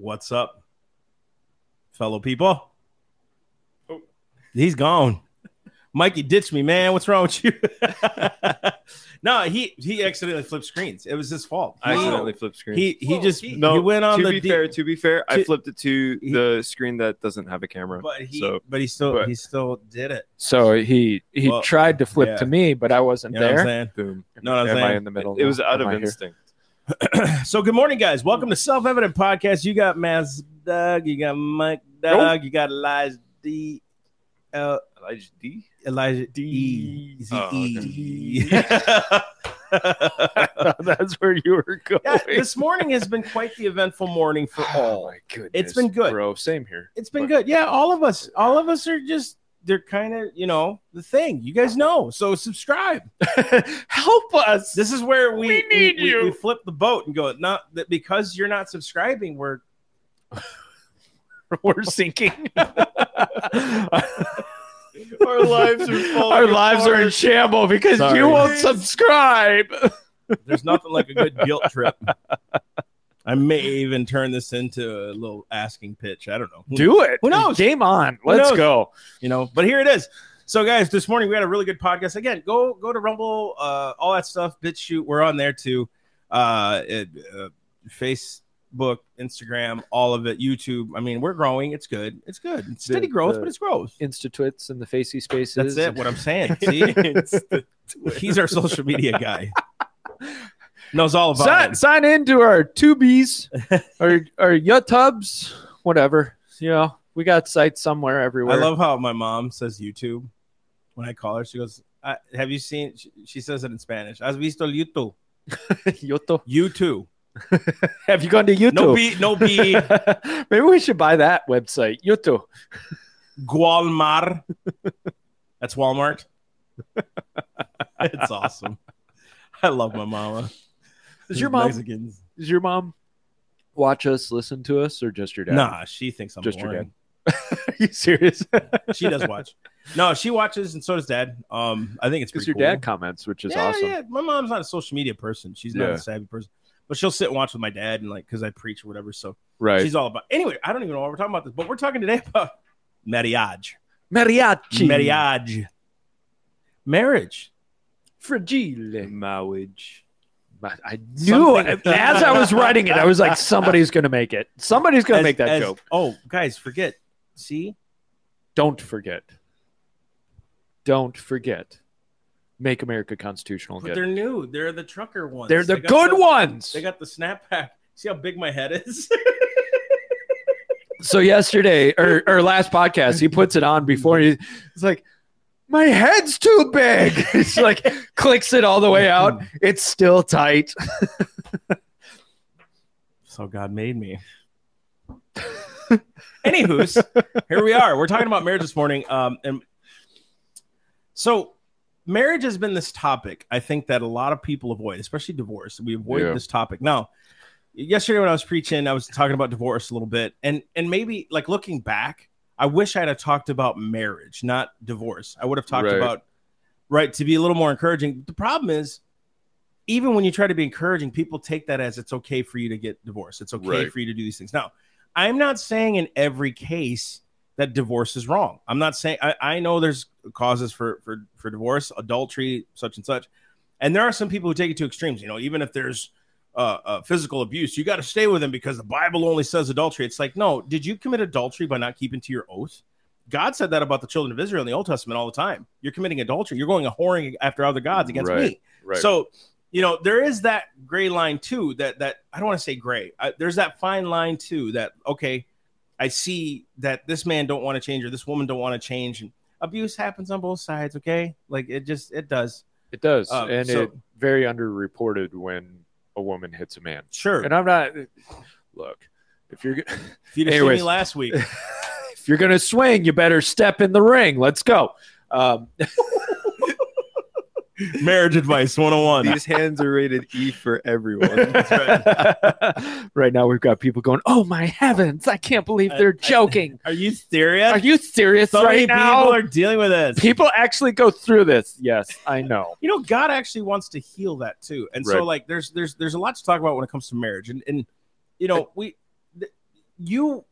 What's up, fellow people? Oh. He's gone. Mikey ditched me, man. What's wrong with you? no, he he accidentally flipped screens. It was his fault. I He- accidentally flipped screen. He he Whoa, just he- he, no, went on to the be D- fair, to be fair, I flipped it to he- the screen that doesn't have a camera. but he so but he still but- he still did it. So he he Well, tried to flip yeah. to me, but I wasn't You know what I'm there. saying? boom. No, what I'm Am I in the middle? It was out of instinct. here? So good morning, guys. Welcome to Self Evident Podcast. You got Mass Doug, you got Mike Doug, you got Elijah D. Uh, Elijah D. Elijah D. D. Oh. That's where you were going. yeah, this morning has been quite the eventful morning for Oh all. my goodness, It's been good. bro. Same here. It's been But- good. Yeah, all of us, all of us are just they're kind of you know the thing. You guys know, so subscribe. Help us. This is where we We need we, you. we flip the boat and go not that because you're not subscribing. We're we're sinking. Our lives are falling Our lives are in shambles because Sorry. you won't subscribe. There's nothing like a good guilt trip. I may even turn this into a little asking pitch. I don't know. Do it. Who knows? Game on. Let's go. You know, but here it is. So, guys, this morning we had a really good podcast. Again, go go to Rumble, uh, all that stuff. BitChute, we're on there too. Uh, it, uh, Facebook, Instagram, all of it. YouTube. I mean, we're growing. It's good. It's good. It's steady The- growth, the- but it's growth. Insta-twits and the facey spaces. That's it. What I'm saying. See, he's our social media guy. Knows all about sign, it. sign into our tubies or our YouTubes, whatever. You know, we got sites somewhere everywhere. I love how my mom says YouTube when I call her. She goes, I, "Have you seen?" She, she says it in Spanish. Has visto YouTube? YouTube. YouTube. Have you gone to YouTube? No B. No B. Maybe we should buy that website. YouTube. Walmart. That's Walmart. it's awesome. I love my mama. Does your mom? Mexicans? Does your mom watch us, listen to us, or just your dad? Nah, she thinks I'm Just your boring. Are you serious? She does watch. No, she watches, and so does dad. Um, I think it's Because your cool. dad comments, which is yeah, awesome. Yeah, my mom's not a social media person. She's not Yeah. a savvy person, but she'll sit and watch with my dad and like because I preach or whatever. So Right. she's all about. Anyway, I don't even know why we're talking about this, but we're talking today about marriage, Mariachi. marriage, marriage. Fragile. Marriage. I knew Something- As I was writing it, I was like, somebody's going to make it. Somebody's going As- to make that as- joke. Oh, guys, forget. See, Don't forget. Don't forget. Make America constitutional but again. they're new. They're the trucker ones. They're the They good the- ones. They got the snapback. See how big my head is? So yesterday or, or last podcast, he puts it on before he, he's like, my head's too big. It's like clicks it all the way out. It's still tight. so God made me. Anywho's, here we are. We're talking about marriage this morning. Um, and so marriage has been this topic I think that a lot of people avoid, especially divorce. We avoid Yeah. this topic. Now, yesterday when I was preaching, I was talking about divorce a little bit, and and maybe like looking back, I wish I'd have talked about marriage, not divorce. I would have talked Right. about right to be a little more encouraging. The problem is. Even when you try to be encouraging, people take that as it's okay for you to get divorced. It's okay Right. for you to do these things. Now, I'm not saying in every case that divorce is wrong. I'm not saying I, I know there's causes for for for divorce, adultery, such and such, and there are some people who take it to extremes. You know, even if there's uh, uh, physical abuse, you got to stay with them because the Bible only says adultery. It's like, no, did you commit adultery by not keeping to your oath? God said that about the children of Israel in the Old Testament all the time. You're committing adultery. You're going a whoring after other gods against Right. me. Right. So, you know, there is that gray line too. That that I don't want to say gray. I, there's that fine line too. That okay, I see that this man don't want to change or this woman don't want to change, and abuse happens on both sides. Okay, like it just it does. it does. Um, and so- it very underreported when a woman hits a man. Sure. And I'm not, look, if you're, if you anyways. me last week, if you're going to swing, you better step in the ring. Let's go. Um, marriage advice 101. These hands are rated E for everyone. right now, we've got people going, "Oh my heavens! I can't believe they're I- joking. Are you serious? Are you serious so many right now? people are dealing with this. People actually go through this. Yes, I know. you know god actually wants to heal that too and so like there's there's there's a lot to talk about when it comes to marriage and and you know we th- you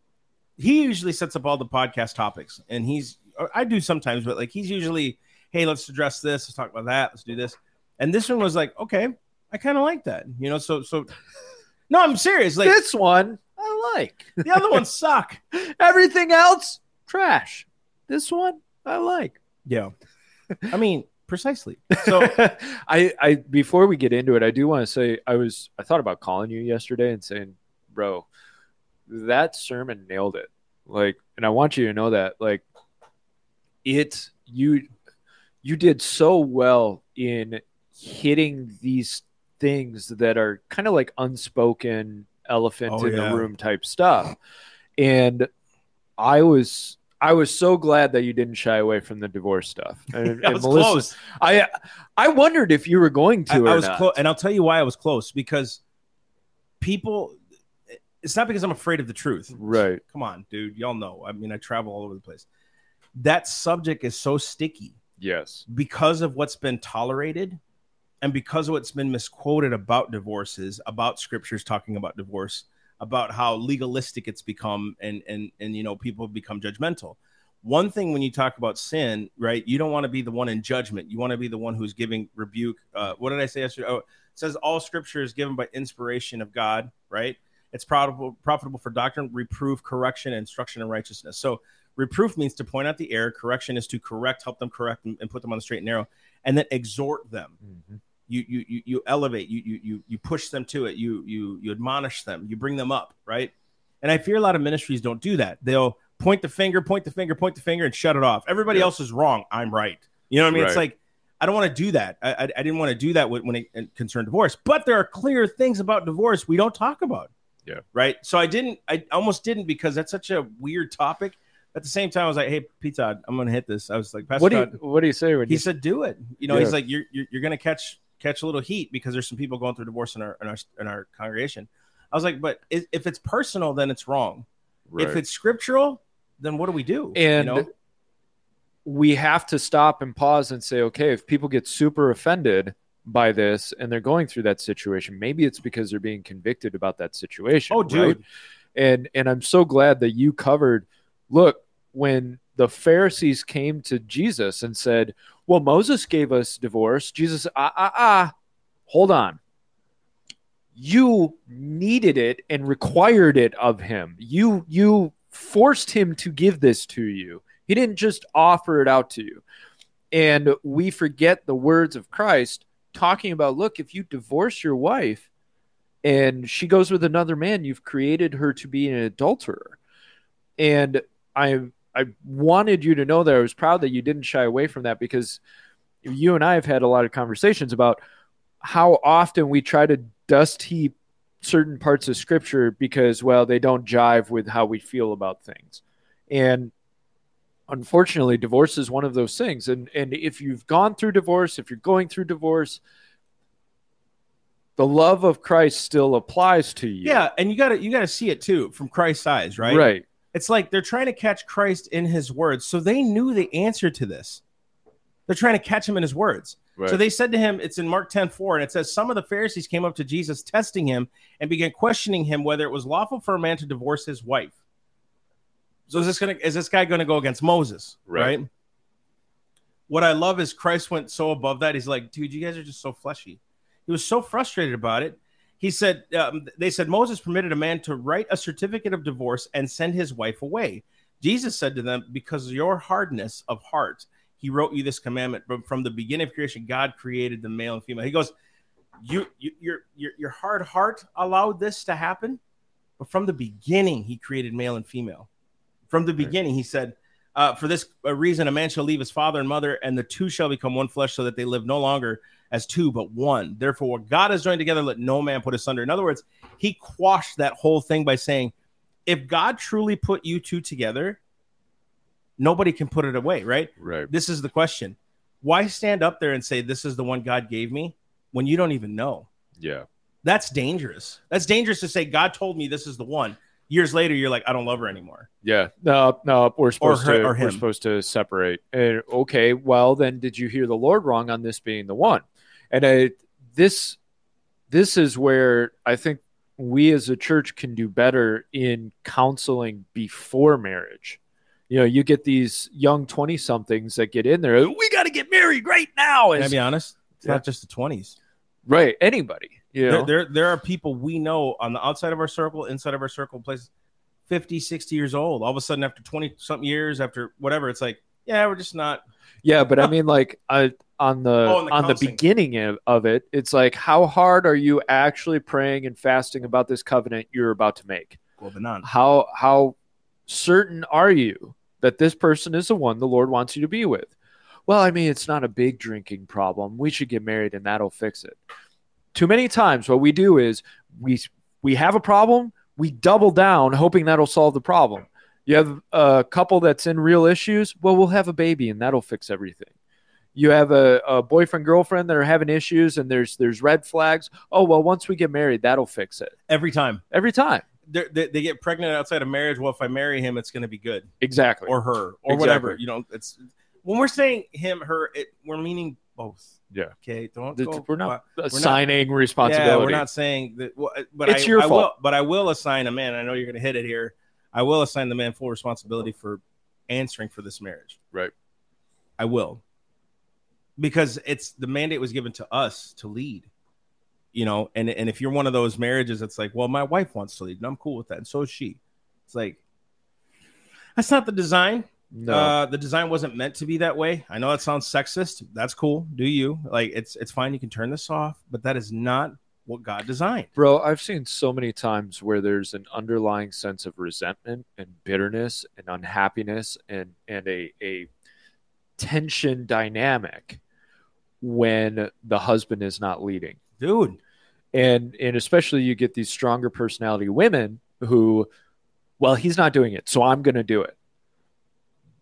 he usually sets up all the podcast topics and he's or I do sometimes, but like he's usually, hey, let's address this, let's talk about that, let's do this. And this one was like, okay, I kind of like that. You know, so so no, I'm serious. Like this one I like. the other ones suck. Everything else trash. This one I like. Yeah. I mean, precisely. So I, I before we get into it, I do want to say I was I thought about calling you yesterday and saying, bro, that sermon nailed it. Like, and I want you to know that, like, it you you did so well in hitting these things that are kind of like unspoken elephant Oh, in yeah. the room type stuff. And I was I was so glad that you didn't shy away from the divorce stuff. And, I was Melissa- close. I I wondered if you were going to I, I was close, and I'll tell you why I was close because people. It's not because I'm afraid of the truth. Right. Come on, dude. Y'all know. I mean, I travel all over the place. That subject is so sticky Yes. because of what's been tolerated and because of what's been misquoted about divorces, about scriptures talking about divorce, about how legalistic it's become and and and you know people have become judgmental. One thing when you talk about sin, right? You don't want to be the one in judgment. You want to be the one who's giving rebuke. Uh, what did I say yesterday? Oh, it says all scripture is given by inspiration of God, right? It's profitable profitable for doctrine, reproof, correction, instruction in righteousness. So reproof means to point out the error. Correction is to correct, help them correct, and, and put them on the straight and narrow, and then exhort them. Mm-hmm. You you you, you elevate you, you you you push them to it you you you admonish them you bring them up right? And i fear a lot of ministries don't do that. They'll point the finger point the finger point the finger and shut it off. Everybody Yeah. else is wrong. I'm right. You know what i mean? It's like i don't want to do that. I, I, I didn't want to do that when, it concerned divorce. But there are clear things about divorce we don't talk about. Yeah. right? So i didn't i almost didn't because that's such a weird topic at the same time i was like hey pizza i'm gonna hit this i was like Pastor What do Todd- you What do you say when he you? said do it you know Yeah. he's like you're, you're you're gonna catch catch a little heat because there's some people going through divorce in our in our in our congregation i was like but if, if it's personal then it's wrong if it's scriptural then what do we do and you know? we have to stop and pause and say, okay, if people get super offended by this and they're going through that situation, maybe it's because they're being convicted about that situation. oh right? dude and and I'm so glad that you covered. Look, when the Pharisees came to Jesus and said, "Well, Moses gave us divorce," Jesus, ah ah ah, hold on. You needed it and required it of him. You you forced him to give this to you. He didn't just offer it out to you. And we forget the words of Christ talking about, look, if you divorce your wife, and she goes with another man you've created her to be an adulterer and i i wanted you to know that i was proud that you didn't shy away from that because you and i have had a lot of conversations about how often we try to dust heap certain parts of scripture because well they don't jive with how we feel about things and unfortunately divorce is one of those things and and if you've gone through divorce if you're going through divorce the love of Christ still applies to you. yeah and you gotta you gotta see it too from christ's eyes right Right. It's like they're trying to catch christ in his words so they knew the answer to this they're trying to catch him in his words Right. So they said to him, it's in Mark 10 4, and it says, Some of the Pharisees came up to Jesus, testing him, and began questioning him whether it was lawful for a man to divorce his wife. So is this gonna is this guy gonna go against Moses? Right. Right. What I love is Christ went so above that. He's like, dude, you guys are just so fleshy. He was so frustrated about it. He said, um, they said Moses permitted a man to write a certificate of divorce and send his wife away. Jesus said to them, Because of your hardness of heart, he wrote you this commandment. But from the beginning of creation, God created the male and female. He goes, you, you your, your your hard heart allowed this to happen, but from the beginning, he created male and female. From the beginning, he said, uh, "For this reason, a man shall leave his father and mother, and the two shall become one flesh, so that they live no longer as two, but one. Therefore, what God has joined together, let no man put asunder." In other words, he quashed that whole thing by saying, "If God truly put you two together, nobody can put it away." Right? Right. This is the question: Why stand up there and say this is the one God gave me when you don't even know? Yeah. That's dangerous. That's dangerous to say God told me this is the one. Years later, you're like, I don't love her anymore. Yeah. No, no, we're supposed her- to or we're supposed to separate. And okay, well then did you hear the Lord wrong on this being the one? And I, this this is where I think we as a church can do better in counseling before marriage. You know, you get these young 20 somethings that get in there, we got to get married right now. Can I be honest? It's Yeah. not just the twenties. right. Anybody, you know, There, there, there are people we know on the outside of our circle, inside of our circle, places 50, 60 years old. All of a sudden, after 20 something years, after whatever, it's like, yeah, we're just not. Yeah, but I mean, like I, on the Oh, on the on the beginning of, of it, it's like how hard are you actually praying and fasting about this covenant you're about to make? Well, but not. How how certain are you that this person is the one the Lord wants you to be with? Well, I mean, it's not a big drinking problem. We should get married and that'll fix it. Too many times, what we do is we we have a problem, we double down, hoping that'll solve the problem. You have a couple that's in real issues. Well, we'll have a baby and that'll fix everything. You have a, a boyfriend girlfriend that are having issues and there's there's red flags. Oh well, once we get married, that'll fix it Every time every time. They they get pregnant outside of marriage. Well, if I marry him, it's going to be good, Exactly. or her, or Exactly. whatever. You know, it's when we're saying him, her, it, we're meaning both. Yeah. Okay. Don't go. we're not uh, not- assigning responsibility. Yeah, we're not saying that. Well, uh, but It's I, your I fault. Will, but I will assign a man. I know you're going to hit it here. I will assign the man full responsibility for answering for this marriage. Right. I will, because it's the mandate was given to us to lead. You know, and and if you're one of those marriages, it's like, well, my wife wants to lead, and I'm cool with that, and so is she. It's like that's not the design. No. Uh, the design wasn't meant to be that way. I know that sounds sexist. That's cool. Do you like? It's it's fine. You can turn this off, but that is not what God designed. Bro, I've seen so many times where there's an underlying sense of resentment and bitterness and unhappiness and and a a tension dynamic when the husband is not leading. dude. And and especially you get these stronger personality women who well, he's not doing it, so I'm going to do it.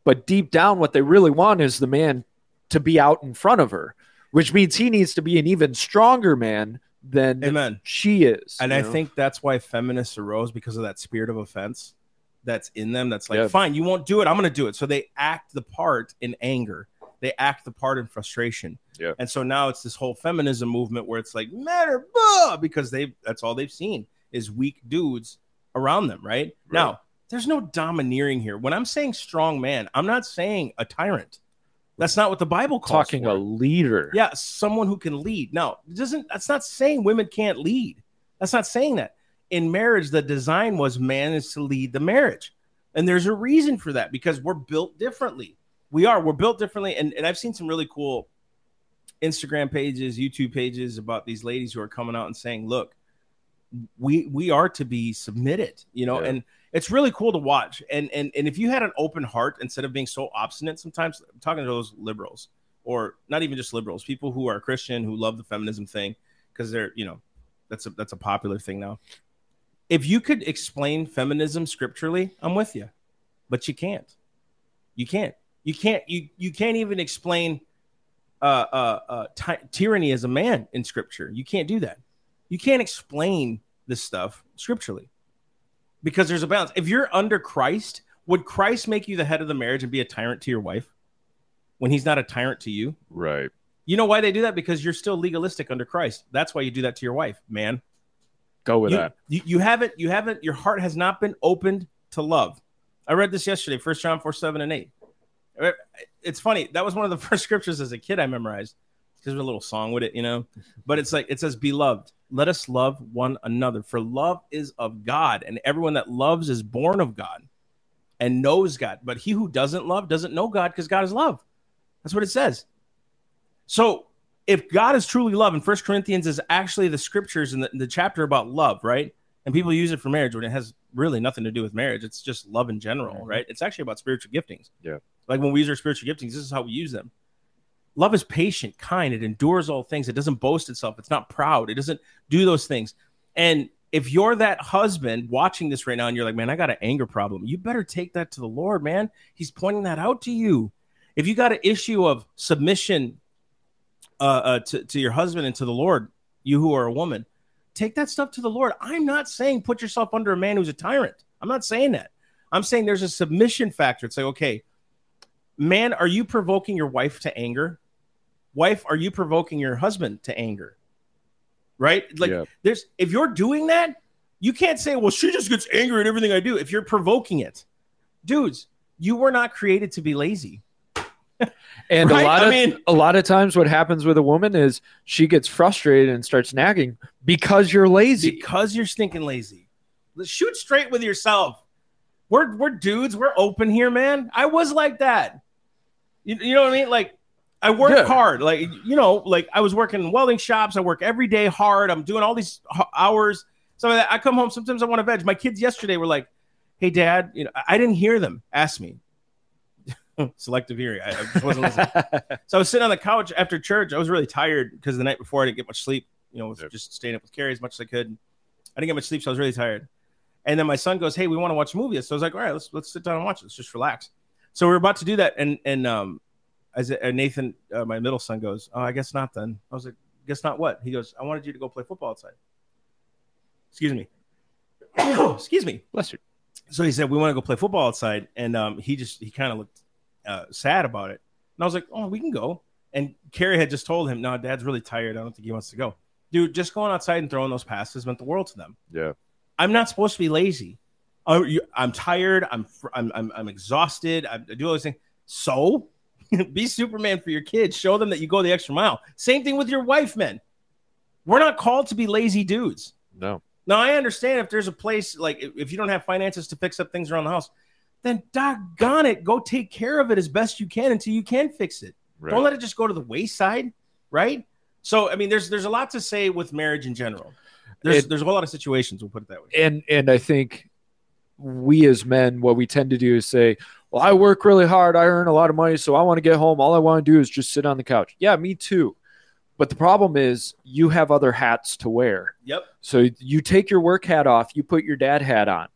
But deep down what they really want is the man to be out in front of her, which means he needs to be an even stronger man than Amen. she is. And I know? think that's why feminists arose because of that spirit of offense that's in them. That's like, Yeah. fine, you won't do it. I'm going to do it. So they act the part in anger. They act the part in frustration. Yeah. And so now it's this whole feminism movement where it's like matter blah, because they that's all they've seen is weak dudes around them, right? Now, there's no domineering here. When I'm saying strong man, I'm not saying a tyrant. That's not what the Bible calls talking for. a leader. Yeah, someone who can lead. Now, it doesn't that's not saying women can't lead. That's not saying that. In marriage, the design was man is to lead the marriage. And there's a reason for that because we're built differently. We are, we're built differently. And, and I've seen some really cool Instagram pages, YouTube pages about these ladies who are coming out and saying, look, we we are to be submitted, you know, Yeah. and it's really cool to watch. And and and if you had an open heart instead of being so obstinate, sometimes I'm talking to those liberals, or not even just liberals, people who are Christian who love the feminism thing because they're, you know, that's a that's a popular thing now. If you could explain feminism scripturally, I'm with you, but you can't. You can't. You can't. You you can't even explain uh, uh, uh, ty- tyranny as a man in scripture. You can't do that. You can't explain this stuff scripturally because there's a balance. If you're under Christ, would Christ make you the head of the marriage and be a tyrant to your wife when he's not a tyrant to you? Right. You know why they do that? Because you're still legalistic under Christ. That's why you do that to your wife, man. Go with You, that. you, you haven't, you haven't, your heart has not been opened to love. I read this yesterday, First John 4, 7, and 8. It's funny. That was one of the first scriptures as a kid I memorized because there's a little song with it, you know. But it's like, it says, Beloved, let us love one another, for love is of God, and everyone that loves is born of God and knows God. But he who doesn't love doesn't know God because God is love. That's what it says. So if God is truly love, and First Corinthians is actually the scriptures in the, the chapter about love, right? And people use it for marriage when it has really nothing to do with marriage. It's just love in general, Mhm. right? It's actually about spiritual giftings. Yeah. Like when we use our spiritual giftings, this is how we use them. Love is patient, kind, it endures all things. It doesn't boast itself. It's not proud. It doesn't do those things. And if you're that husband watching this right now and you're like, man, I got an anger problem, you better take that to the Lord, man. He's pointing that out to you. If you got an issue of submission uh, uh, to, to your husband and to the Lord, you who are a woman, take that stuff to the Lord. I'm not saying put yourself under a man who's a tyrant. I'm not saying that. I'm saying there's a submission factor. It's like, okay, man, are you provoking your wife to anger? Wife, are you provoking your husband to anger? Right? Like, Yeah. there's if you're doing that, You can't say, well, she just gets angry at everything I do if you're provoking it. Dudes, you were not created to be lazy. And Right? a lot I of mean- a lot of times, what happens with a woman is she gets frustrated and starts nagging because you're lazy. Because you're stinking lazy. Shoot straight with yourself. We're we're dudes. We're open here, man. I was like that. You, you know what I mean? Like I work Yeah. hard. Like you know, like I was working in welding shops. I work every day hard. I'm doing all these hours. So. I come home. Sometimes I want to veg. My kids yesterday were like, "Hey, Dad," you know, I I didn't hear them ask me. Selective hearing. I, I just wasn't listening. So I was sitting on the couch after church. I was really tired because the night before I didn't get much sleep. You know, Yep. just staying up with Carrie as much as I could. I didn't get much sleep, so I was really tired. And then my son goes, "Hey, we want to watch a movie." So I was like, "All right, let's let's sit down and watch it. Let's just relax." So we are about to do that, and and um, as uh, Nathan, uh, my middle son, goes, "Oh, I guess not." Then I was like, "Guess not what?" He goes, "I wanted you to go play football outside." Excuse me. Excuse me Bless you. so he said we want to go play football outside and um, he just he kind of looked uh, sad about it and i was like oh we can go and carrie had just told him no dad's really tired i don't think he wants to go dude just going outside and throwing those passes meant the world to them Yeah. i'm not supposed to be lazy oh, you, i'm tired I'm, fr- I'm i'm i'm exhausted I, I do all these things so be superman for your kids show them that you go the extra mile same thing with your wife men we're not called to be lazy dudes No. now I understand if there's a place like if you don't have finances to fix up things around the house, then doggone it, go take care of it as best you can until you can fix it. Right. Don't let it just go to the wayside, right? So I mean, there's there's a lot to say with marriage in general. There's It- there's a whole lot of situations. We'll put it that way. and and I think we as men, what we tend to do is say, "Well, I work really hard, I earn a lot of money, so I want to get home. All I want to do is just sit on the couch." Yeah, me too. But the problem is, you have other hats to wear. Yep. So you take your work hat off, you put your dad hat on.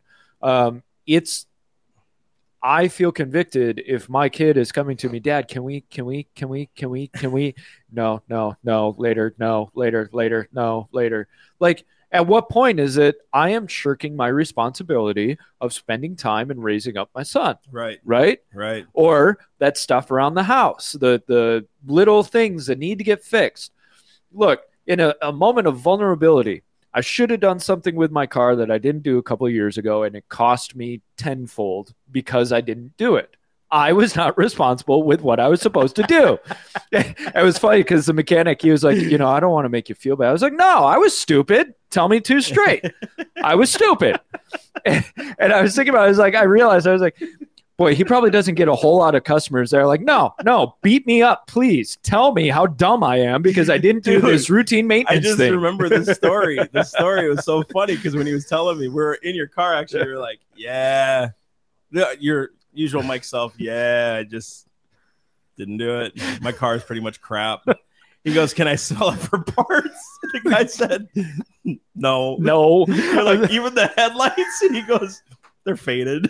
Um, it's I feel convicted if my kid is coming to me, Dad, can we, can we, can we, can we, can we? No, no, no, later, no, later, later, no, later. Like, at what point is it I am shirking my responsibility of spending time and raising up my son, Right. right? Right. or that stuff around the house, the the little things that need to get fixed. Look, in a, a moment of vulnerability, I should have done something with my car that I didn't do a couple of years ago, and it cost me tenfold because I didn't do it. I was not responsible with what I was supposed to do. it was funny because the mechanic, he was like, you know, I don't want to make you feel bad. I was like, no, I was stupid. Tell me too straight. I was stupid. And, and I was thinking about it, I was like, I realized I was like, boy, he probably doesn't get a whole lot of customers that are like, no, no, beat me up, please. Tell me how dumb I am because I didn't do Dude, this routine maintenance. I just thing. remember this story. the story was so funny because when he was telling me, we are in your car actually, we were like, Yeah. Yeah, Your usual Mike self, yeah, I just didn't do it. My car is pretty much crap. He goes, Can I sell it for parts? The guy said, No. No. You're like, even the headlights? And he goes, They're faded.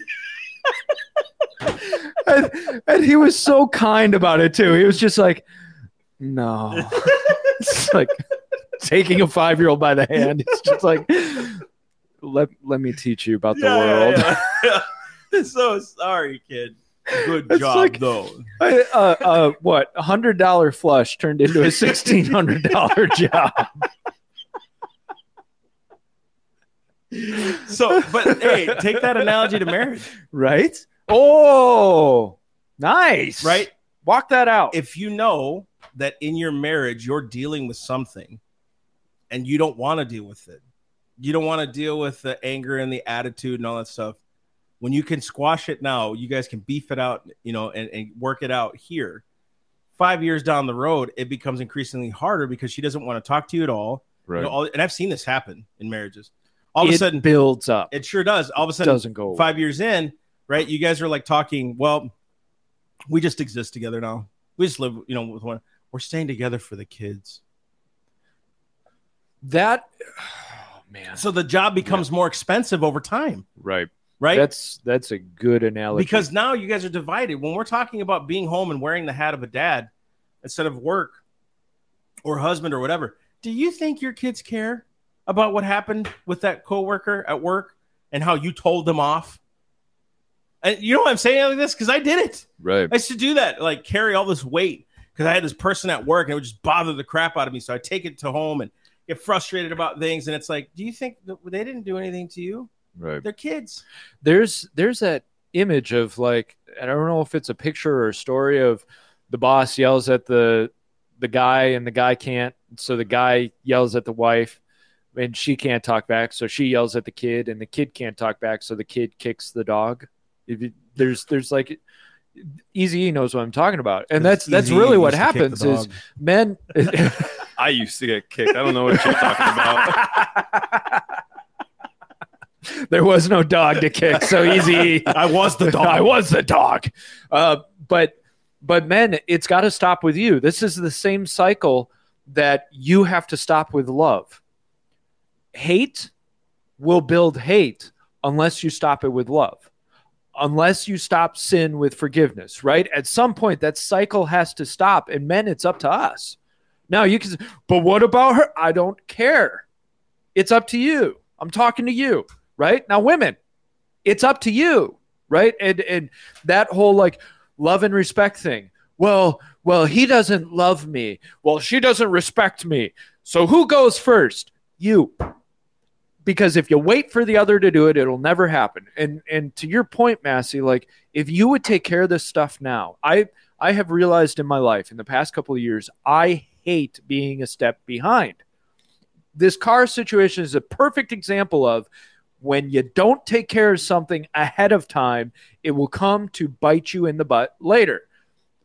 and, and he was so kind about it too. He was just like, no. it's like taking a five year old by the hand. It's just like, let, let me teach you about the Yeah, world. yeah, yeah. so sorry, kid. Good It's job, like- though. uh, uh, what a hundred dollar flush turned into a sixteen hundred dollar job. So, but hey, take that analogy to marriage, Right? Oh, nice. right? Walk that out. If you know that in your marriage you're dealing with something and you don't want to deal with it, you don't want to deal with the anger and the attitude and all that stuff. When you can squash it now, you guys can beef it out, you know, and, and work it out here. Five years down the road, it becomes increasingly harder because she doesn't want to talk to you at all. You know, all and I've seen this happen in marriages. All of it a sudden, builds up. it sure does. All of a sudden, doesn't go away. five years in, right? You guys are like talking. Well, we just exist together now. We just live, you know, with one. We're staying together for the kids. That, oh, man. So the job becomes more expensive over time, Right. Right? That's that's a good analogy. because now you guys are divided. When we're talking about being home and wearing the hat of a dad instead of work or husband or whatever, do you think your kids care about what happened with that coworker at work and how you told them off? And you know what I'm saying like this? Because I did it. right. I used to do that, like carry all this weight because I had this person at work and it would just bother the crap out of me. So I take it to home and get frustrated about things, and it's like, do you think that they didn't do anything to you? Right. They're kids. There's there's that image of like I don't know if it's a picture or a story of the boss yells at the the guy and the guy can't, so the guy yells at the wife and she can't talk back, so she yells at the kid and the kid can't talk back, so the kid kicks the dog. If you, there's there's like Easy knows what I'm talking about, and that's that's Eazy-E really what used to kick the happens is men. I used to get kicked. I don't know what you're talking about. there was no dog to kick, so easy. I was the dog. I was the dog. Uh, but but men, it's got to stop with you. This is the same cycle that you have to stop with love. Hate will build hate unless you stop it with love. Unless you stop sin with forgiveness, right? At some point, that cycle has to stop. And men, it's up to us. Now you can, but what about her? I don't care. It's up to you. I'm talking to you, right? Now, women, it's up to you, right? And and that whole like love and respect thing. Well, well, he doesn't love me. Well, she doesn't respect me. So who goes first? You. Because if you wait for the other to do it, it'll never happen. And and to your point, Massey, like if you would take care of this stuff now, I I have realized in my life in the past couple of years, I hate being a step behind. This car situation is a perfect example of when you don't take care of something ahead of time, it will come to bite you in the butt later.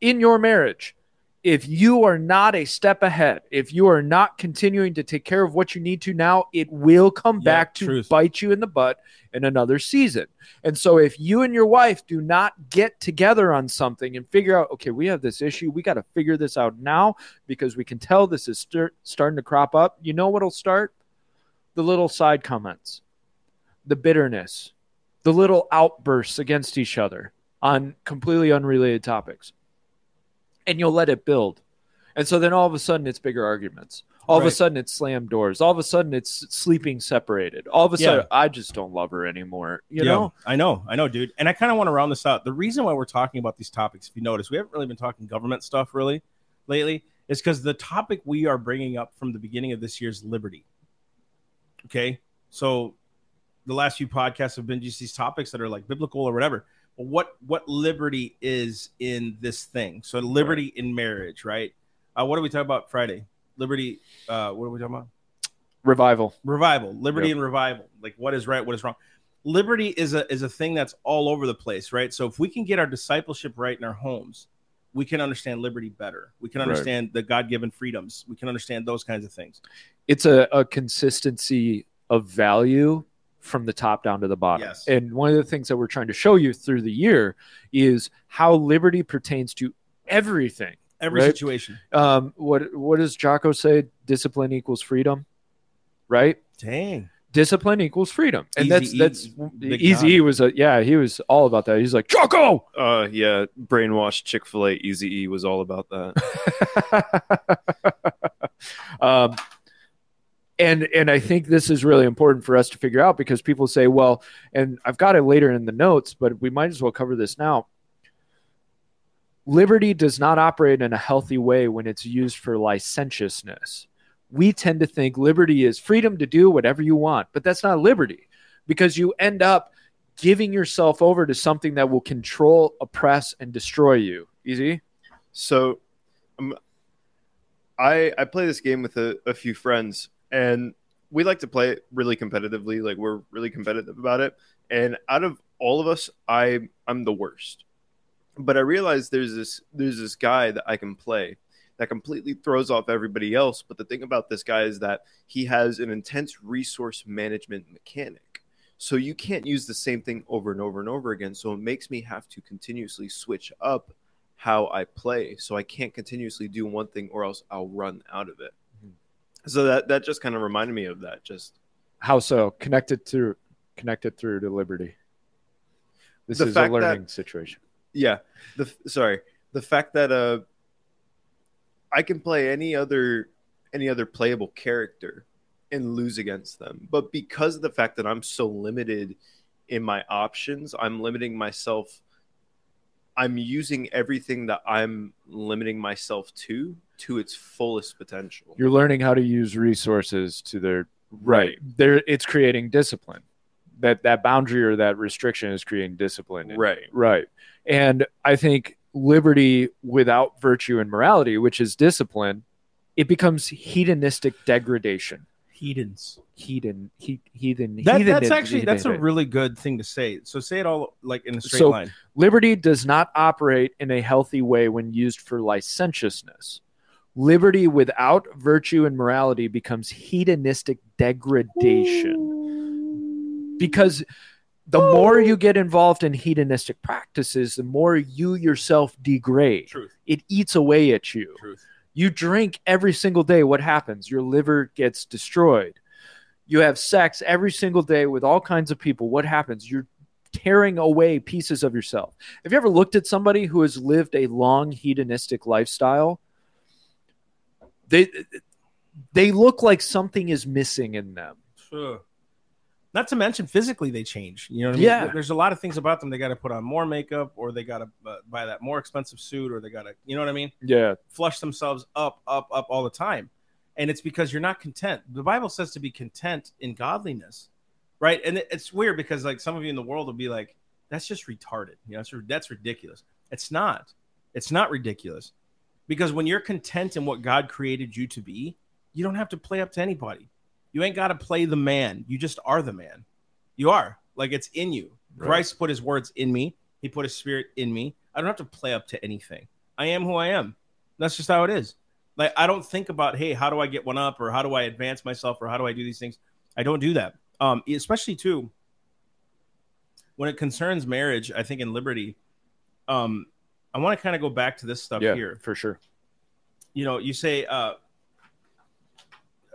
In your marriage, if you are not a step ahead, if you are not continuing to take care of what you need to now, it will come Yeah, back to truth. bite you in the butt in another season. And so if you and your wife do not get together on something and figure out, okay, we have this issue, we got to figure this out now because we can tell this is start, starting to crop up. You know what'll start? The little side comments, the bitterness, the little outbursts against each other on completely unrelated topics. And you'll let it build. And so then all of a sudden it's bigger arguments. All of a sudden it's slammed doors. All of a sudden it's sleeping separated. All of a Yeah. sudden I just don't love her anymore. You Yeah, know? I know, I know, dude. And I kind of want to round this out. The reason why we're talking about these topics, if you notice, we haven't really been talking government stuff really lately, is because the topic we are bringing up from the beginning of this year is liberty. Okay, so the last few podcasts have been just these topics that are like biblical or whatever. But what what liberty is in this thing? So liberty in marriage, right? Uh, what are we talking about Friday? Liberty. Uh, what are we talking about? Revival. revival liberty Yep. and revival like what is right what is wrong liberty is a is a thing that's all over the place right so if we can get our discipleship right in our homes we can understand liberty better we can Right. understand the god-given freedoms we can understand those kinds of things It's a, a consistency of value from the top down to the bottom. Yes. And one of the things that we're trying to show you through the year is how liberty pertains to everything. every Right. situation Um, what what does Jocko say? Discipline equals freedom, right? dang Discipline equals freedom, and Easy that's E, that's easy. Tom. Was a yeah, he was all about that. He's like Jocko. Uh, yeah, brainwashed Chick Fil A Easy E was all about that. um, and and I think this is really important for us to figure out because people say, well, and I've got it later in the notes, but we might as well cover this now. Liberty does not operate in a healthy way when it's used for licentiousness. We tend to think liberty is freedom to do whatever you want, but that's not liberty because you end up giving yourself over to something that will control, oppress, and destroy you. Easy? So, um, I I play this game with a, a few friends, and we like to play it really competitively. Like we're really competitive about it. And out of all of us, I I'm the worst. But I realize there's this there's this guy that I can play that completely throws off everybody else. But the thing about this guy is that he has an intense resource management mechanic. So you can't use the same thing over and over and over again. So it makes me have to continuously switch up how I play. So I can't continuously do one thing or else I'll run out of it. So that that just kind of reminded me of that. Just How so? Connected to connected through to liberty. This is a fact that- learning situation. yeah, the sorry, the fact that uh I can play any other any other playable character and lose against them. But because of the fact that I'm so limited in my options, I'm limiting myself I'm using everything that I'm limiting myself to to its fullest potential. You're learning how to use resources to their right. There, it's creating discipline. That that boundary or that restriction is creating discipline. Right. Right. And I think liberty without virtue and morality, which is discipline, it becomes hedonistic degradation. Heathens. Hedon, he, heathen. That, heathen- that's actually that's a really good thing to say. So say it all like in a straight So- line. Liberty does not operate in a healthy way when used for licentiousness. Liberty without virtue and morality becomes hedonistic degradation. Because the more you get involved in hedonistic practices, the more you yourself degrade. Truth. It eats away at you. Truth. You drink every single day. What happens? Your liver gets destroyed. You have sex every single day with all kinds of people. What happens? You're tearing away pieces of yourself. Have you ever looked at somebody who has lived a long hedonistic lifestyle? They they look like something is missing in them. Ugh. Not to mention physically they change. You know what I mean? Yeah. There's a lot of things about them. They got to put on more makeup, or they got to uh, buy that more expensive suit, or they got to, you know what I mean? Yeah. Flush themselves up, up, up all the time. And it's because you're not content. The Bible says to be content in godliness, right? And it's weird because like some of you in the world will be like, "That's just retarded." You know, that's that's ridiculous. It's not. It's not ridiculous because when you're content in what God created you to be, you don't have to play up to anybody. You ain't got to play the man. You just are the man. You are. Like it's in you. Right. Christ put his words in me. He put his spirit in me. I don't have to play up to anything. I am who I am. That's just how it is. Like I don't think about, hey, how do I get one up or how do I advance myself or how do I do these things? I don't do that. Um, especially too when it concerns marriage, I think in liberty, um, I want to kind of go back to this stuff Yeah, here for sure. you know, you say, uh,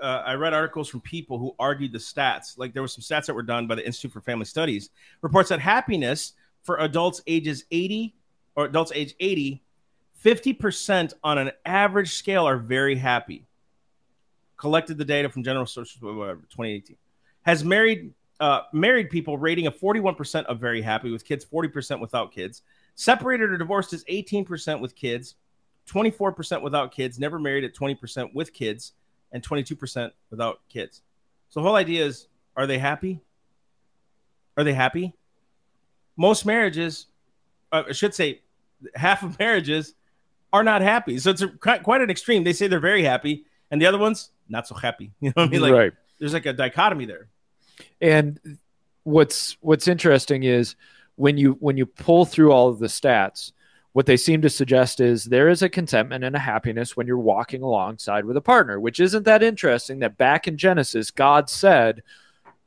uh, I read articles from people who argued the stats. Like there were some stats that were done by the Institute for Family Studies, reports that happiness for adults ages 80 or adults age 80, 50% on an average scale are very happy. Collected the data from General Sources, whatever, 2018. Has married uh, married people rating of 41% of very happy with kids, 40% without kids. Separated or divorced is 18% with kids, 24% without kids, never married at 20% with kids, and 22% without kids. So the whole idea is are they happy? Are they happy? Most marriages, uh, I should say, half of marriages are not happy. So it's a, quite an extreme. They say they're very happy, and the other ones not so happy. You know what I mean? Like right. there's like a dichotomy there. And what's what's interesting is when you when you pull through all of the stats, what they seem to suggest is there is a contentment and a happiness when you're walking alongside with a partner, which isn't that interesting that back in Genesis God said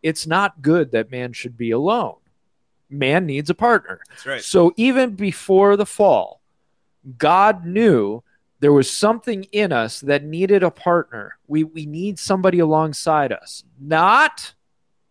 it's not good that man should be alone. Man needs a partner. That's right. So even before the fall, God knew there was something in us that needed a partner. We we need somebody alongside us, not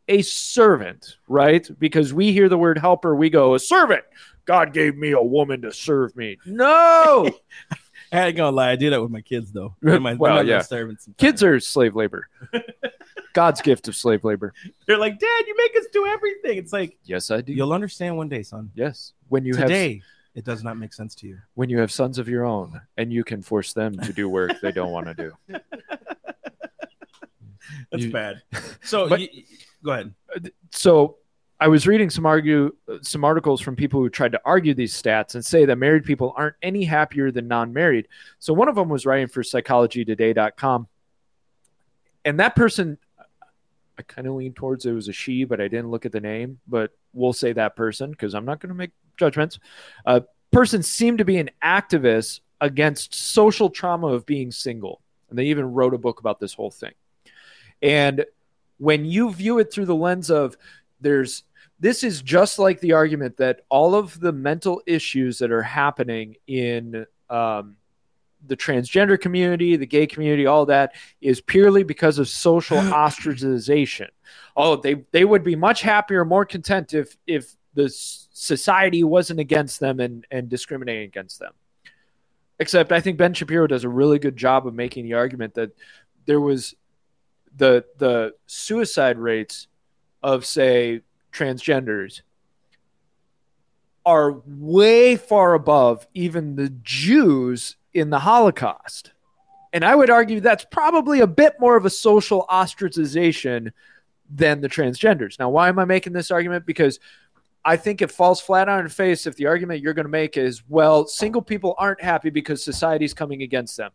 a servant, right? Because we hear the word helper, we go a servant. God gave me a woman to serve me. No, I ain't gonna lie, I do that with my kids though. My, Well, yeah. servants. kids are slave labor. God's gift of slave labor. They're like, Dad, you make us do everything. It's like Yes, I do. you'll understand one day, son. Yes, when you have Today, it does not make sense to you. when you have sons of your own, and you can force them to do work they don't want to do. That's You- bad. So But- you, go ahead. so I was reading some argue some articles from people who tried to argue these stats and say that married people aren't any happier than non-married. So one of them was writing for psychologytoday.com. And that person I kind of leaned towards it was a she, but I didn't look at the name, but we'll say that person because I'm not going to make judgments. Uh, person seemed to be an activist against social trauma of being single. And they even wrote a book about this whole thing. And when you view it through the lens of there's this is just like the argument that all of the mental issues that are happening in um, the transgender community, the gay community, all that is purely because of social ostracization. Oh, they they would be much happier, more content if if the society wasn't against them and and discriminating against them. Except I think Ben Shapiro does a really good job of making the argument that there was the the suicide rates of say transgenders are way far above even the Jews in the Holocaust. And I would argue that's probably a bit more of a social ostracization than the transgenders. Now, why am I making this argument? Because I think it falls flat on its face if the argument you're going to make is, well, single people aren't happy because society's coming against them.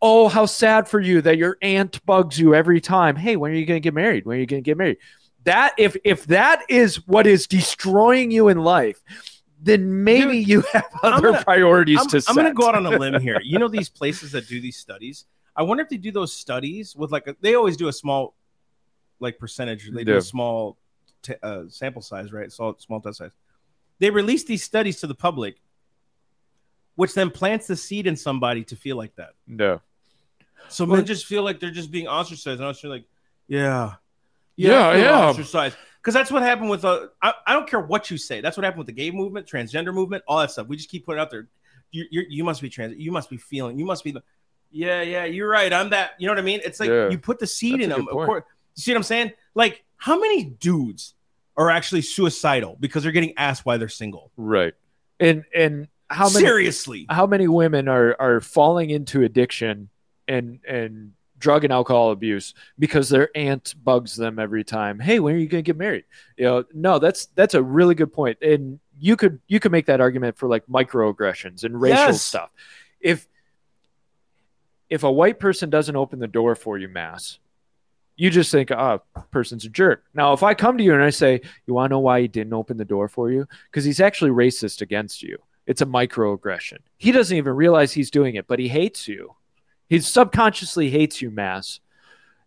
Oh, how sad for you that your aunt bugs you every time. Hey, when are you going to get married? When are you going to get married? That if if that is what is destroying you in life, then maybe Dude, you have other gonna- priorities I'm, to I'm going to go out on a limb here. You know these places that do these studies. I wonder if they do those studies with like a, they always do a small, like percentage. They do a small t- uh, sample size, right? Small, small test size. They release these studies to the public, which then plants the seed in somebody to feel like that. No. So Well- men just feel like they're just being ostracized, and I was like, yeah, Yeah, I yeah. ostracized. Because that's what happened with uh, I, I don't care what you say. That's what happened with the gay movement, transgender movement, all that stuff. We just keep putting it out there. You you you must be trans. You must be feeling. You must be. the- Yeah, yeah, you're right. I'm that. You know what I mean? It's like Yeah. you put the seed That's in them. Of course, you see what I'm saying? Like, how many dudes are actually suicidal because they're getting asked why they're single? Right. And and how many Seriously? how many women are are falling into addiction and and drug and alcohol abuse because their aunt bugs them every time hey when are you going to get married you know no that's that's a really good point. and you could you could make that argument for like microaggressions and racial Yes. stuff if if a white person doesn't open the door for you mass you just think oh person's a jerk now if i come to you and i say you want to know why he didn't open the door for you because he's actually racist against you it's a microaggression. He doesn't even realize he's doing it, but he hates you. He subconsciously hates you, Mass.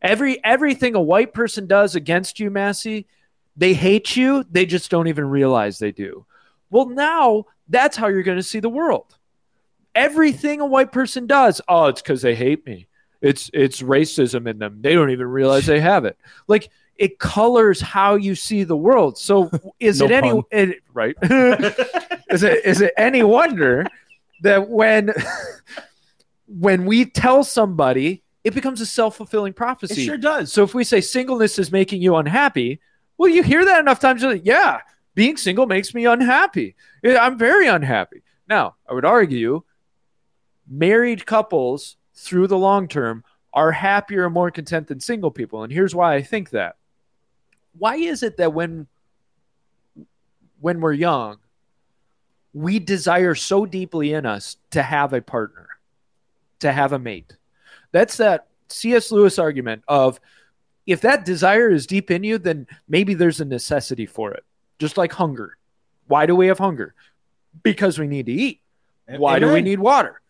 Every everything a white person does against you, Massey, they hate you. They just don't even realize they do. Well, now that's how you're going to see the world. Everything a white person does, oh, it's because they hate me. It's it's racism in them. They don't even realize they have it. Like it colors how you see the world. So is No it any it, right? is it is it any wonder that when when we tell somebody it becomes a self-fulfilling prophecy. it sure does. so if we say singleness is making you unhappy well you hear that enough times you're like, yeah being single makes me unhappy. I'm very unhappy. Now i would argue married couples through the long term are happier and more content than single people. And here's why i think that. Why is it that when when we're young we desire so deeply in us to have a partner, to have a mate. That's that C.S. Lewis argument of if that desire is deep in you, then maybe there's a necessity for it, just like hunger. Why do we have hunger? Because we need to eat. Why do we need water?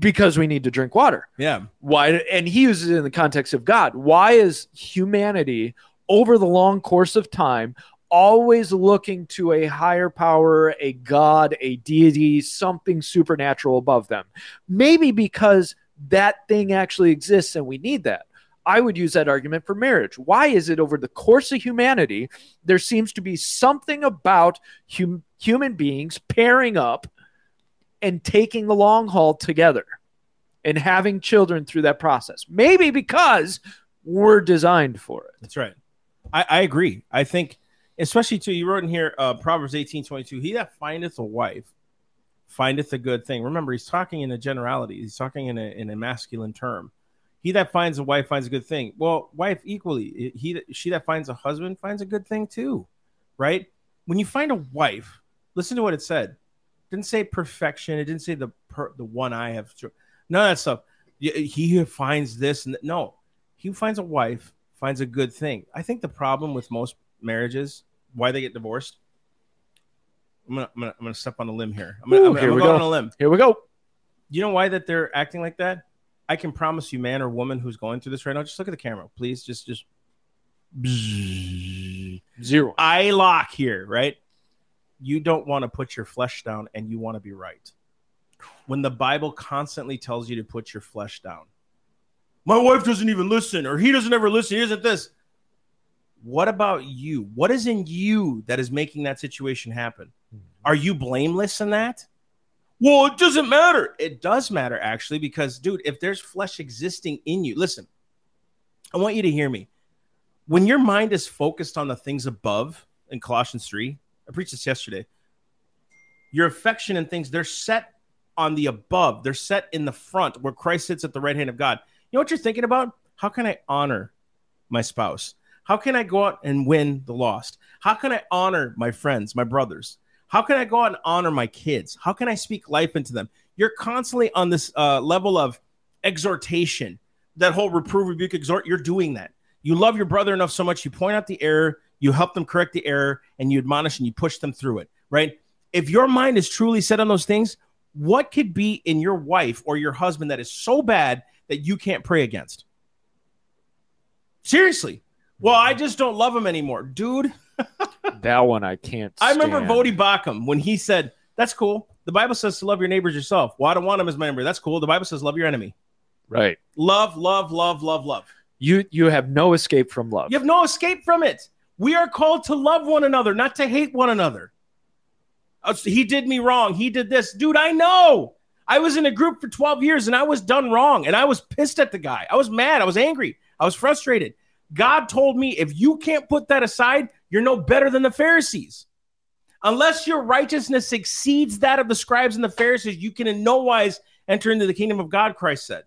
Because we need to drink water Yeah. why and he uses it in the context of god why is humanity over the long course of time always looking to a higher power a god a deity something supernatural above them maybe because that thing actually exists and we need that i would use that argument for marriage why is it over the course of humanity there seems to be something about hum- human beings pairing up and taking the long haul together and having children through that process. Maybe because we're designed for it. That's right. I, I agree. I think, especially too, you wrote in here, uh, Proverbs eighteen twenty two. He that findeth a wife findeth a good thing. Remember, he's talking in a generality. He's talking in a in a masculine term. He that finds a wife finds a good thing. Well, wife equally. He she that finds a husband finds a good thing too, right? When you find a wife, listen to what it said. It didn't say perfection. It didn't say the per, the one I have. None of that stuff. He who finds this no, he finds a wife finds a good thing. I think the problem with most marriages, why they get divorced. I'm gonna, I'm gonna, I'm gonna step on a limb here. I'm gonna, Ooh, I'm gonna, here I'm we go on a limb. Here we go. You know why that they're acting like that? I can promise you, man or woman who's going through this right now, just look at the camera, please. Just, just. Zero. I lock here, right? You don't want to put your flesh down and you want to be right. When the Bible constantly tells you to put your flesh down, my wife doesn't even listen, or he doesn't ever listen, he isn't this. What about you? What is in you that is making that situation happen? Hmm. Are you blameless in that? Well, it doesn't matter. It does matter, actually, because, dude, if there's flesh existing in you, listen, I want you to hear me when your mind is focused on the things above in Colossians 3, I preached this yesterday. Your affection and things, they're set on the above. They're set in the front where Christ sits at the right hand of God. You know what you're thinking about? How can I honor my spouse? How can I go out and win the lost? How can I honor my friends, my brothers? How can I go out and honor my kids? How can I speak life into them? You're constantly on this uh, level of exhortation, that whole reprove, rebuke, exhort. You're doing that. You love your brother enough so much, you point out the error, you help them correct the error, and you admonish and you push them through it, right? If your mind is truly set on those things, what could be in your wife or your husband that is so bad that you can't pray against? Seriously. Well, I just don't love him anymore. Dude, that one I can't. I remember stand. Voddie Baucham when he said, That's cool. The Bible says to love your neighbors yourself. Well, I don't want him as my neighbor. That's cool. The Bible says love your enemy. Right. Love, love, love, love, love. You you have no escape from love. You have no escape from it. We are called to love one another, not to hate one another. Uh, He did me wrong. He did this. Dude, I know. I was in a group for 12 years and I was done wrong and I was pissed at the guy. I was mad. I was angry. I was frustrated. God told me if you can't put that aside, you're no better than the Pharisees. Unless your righteousness exceeds that of the scribes and the Pharisees, you can in no wise enter into the kingdom of God, Christ said.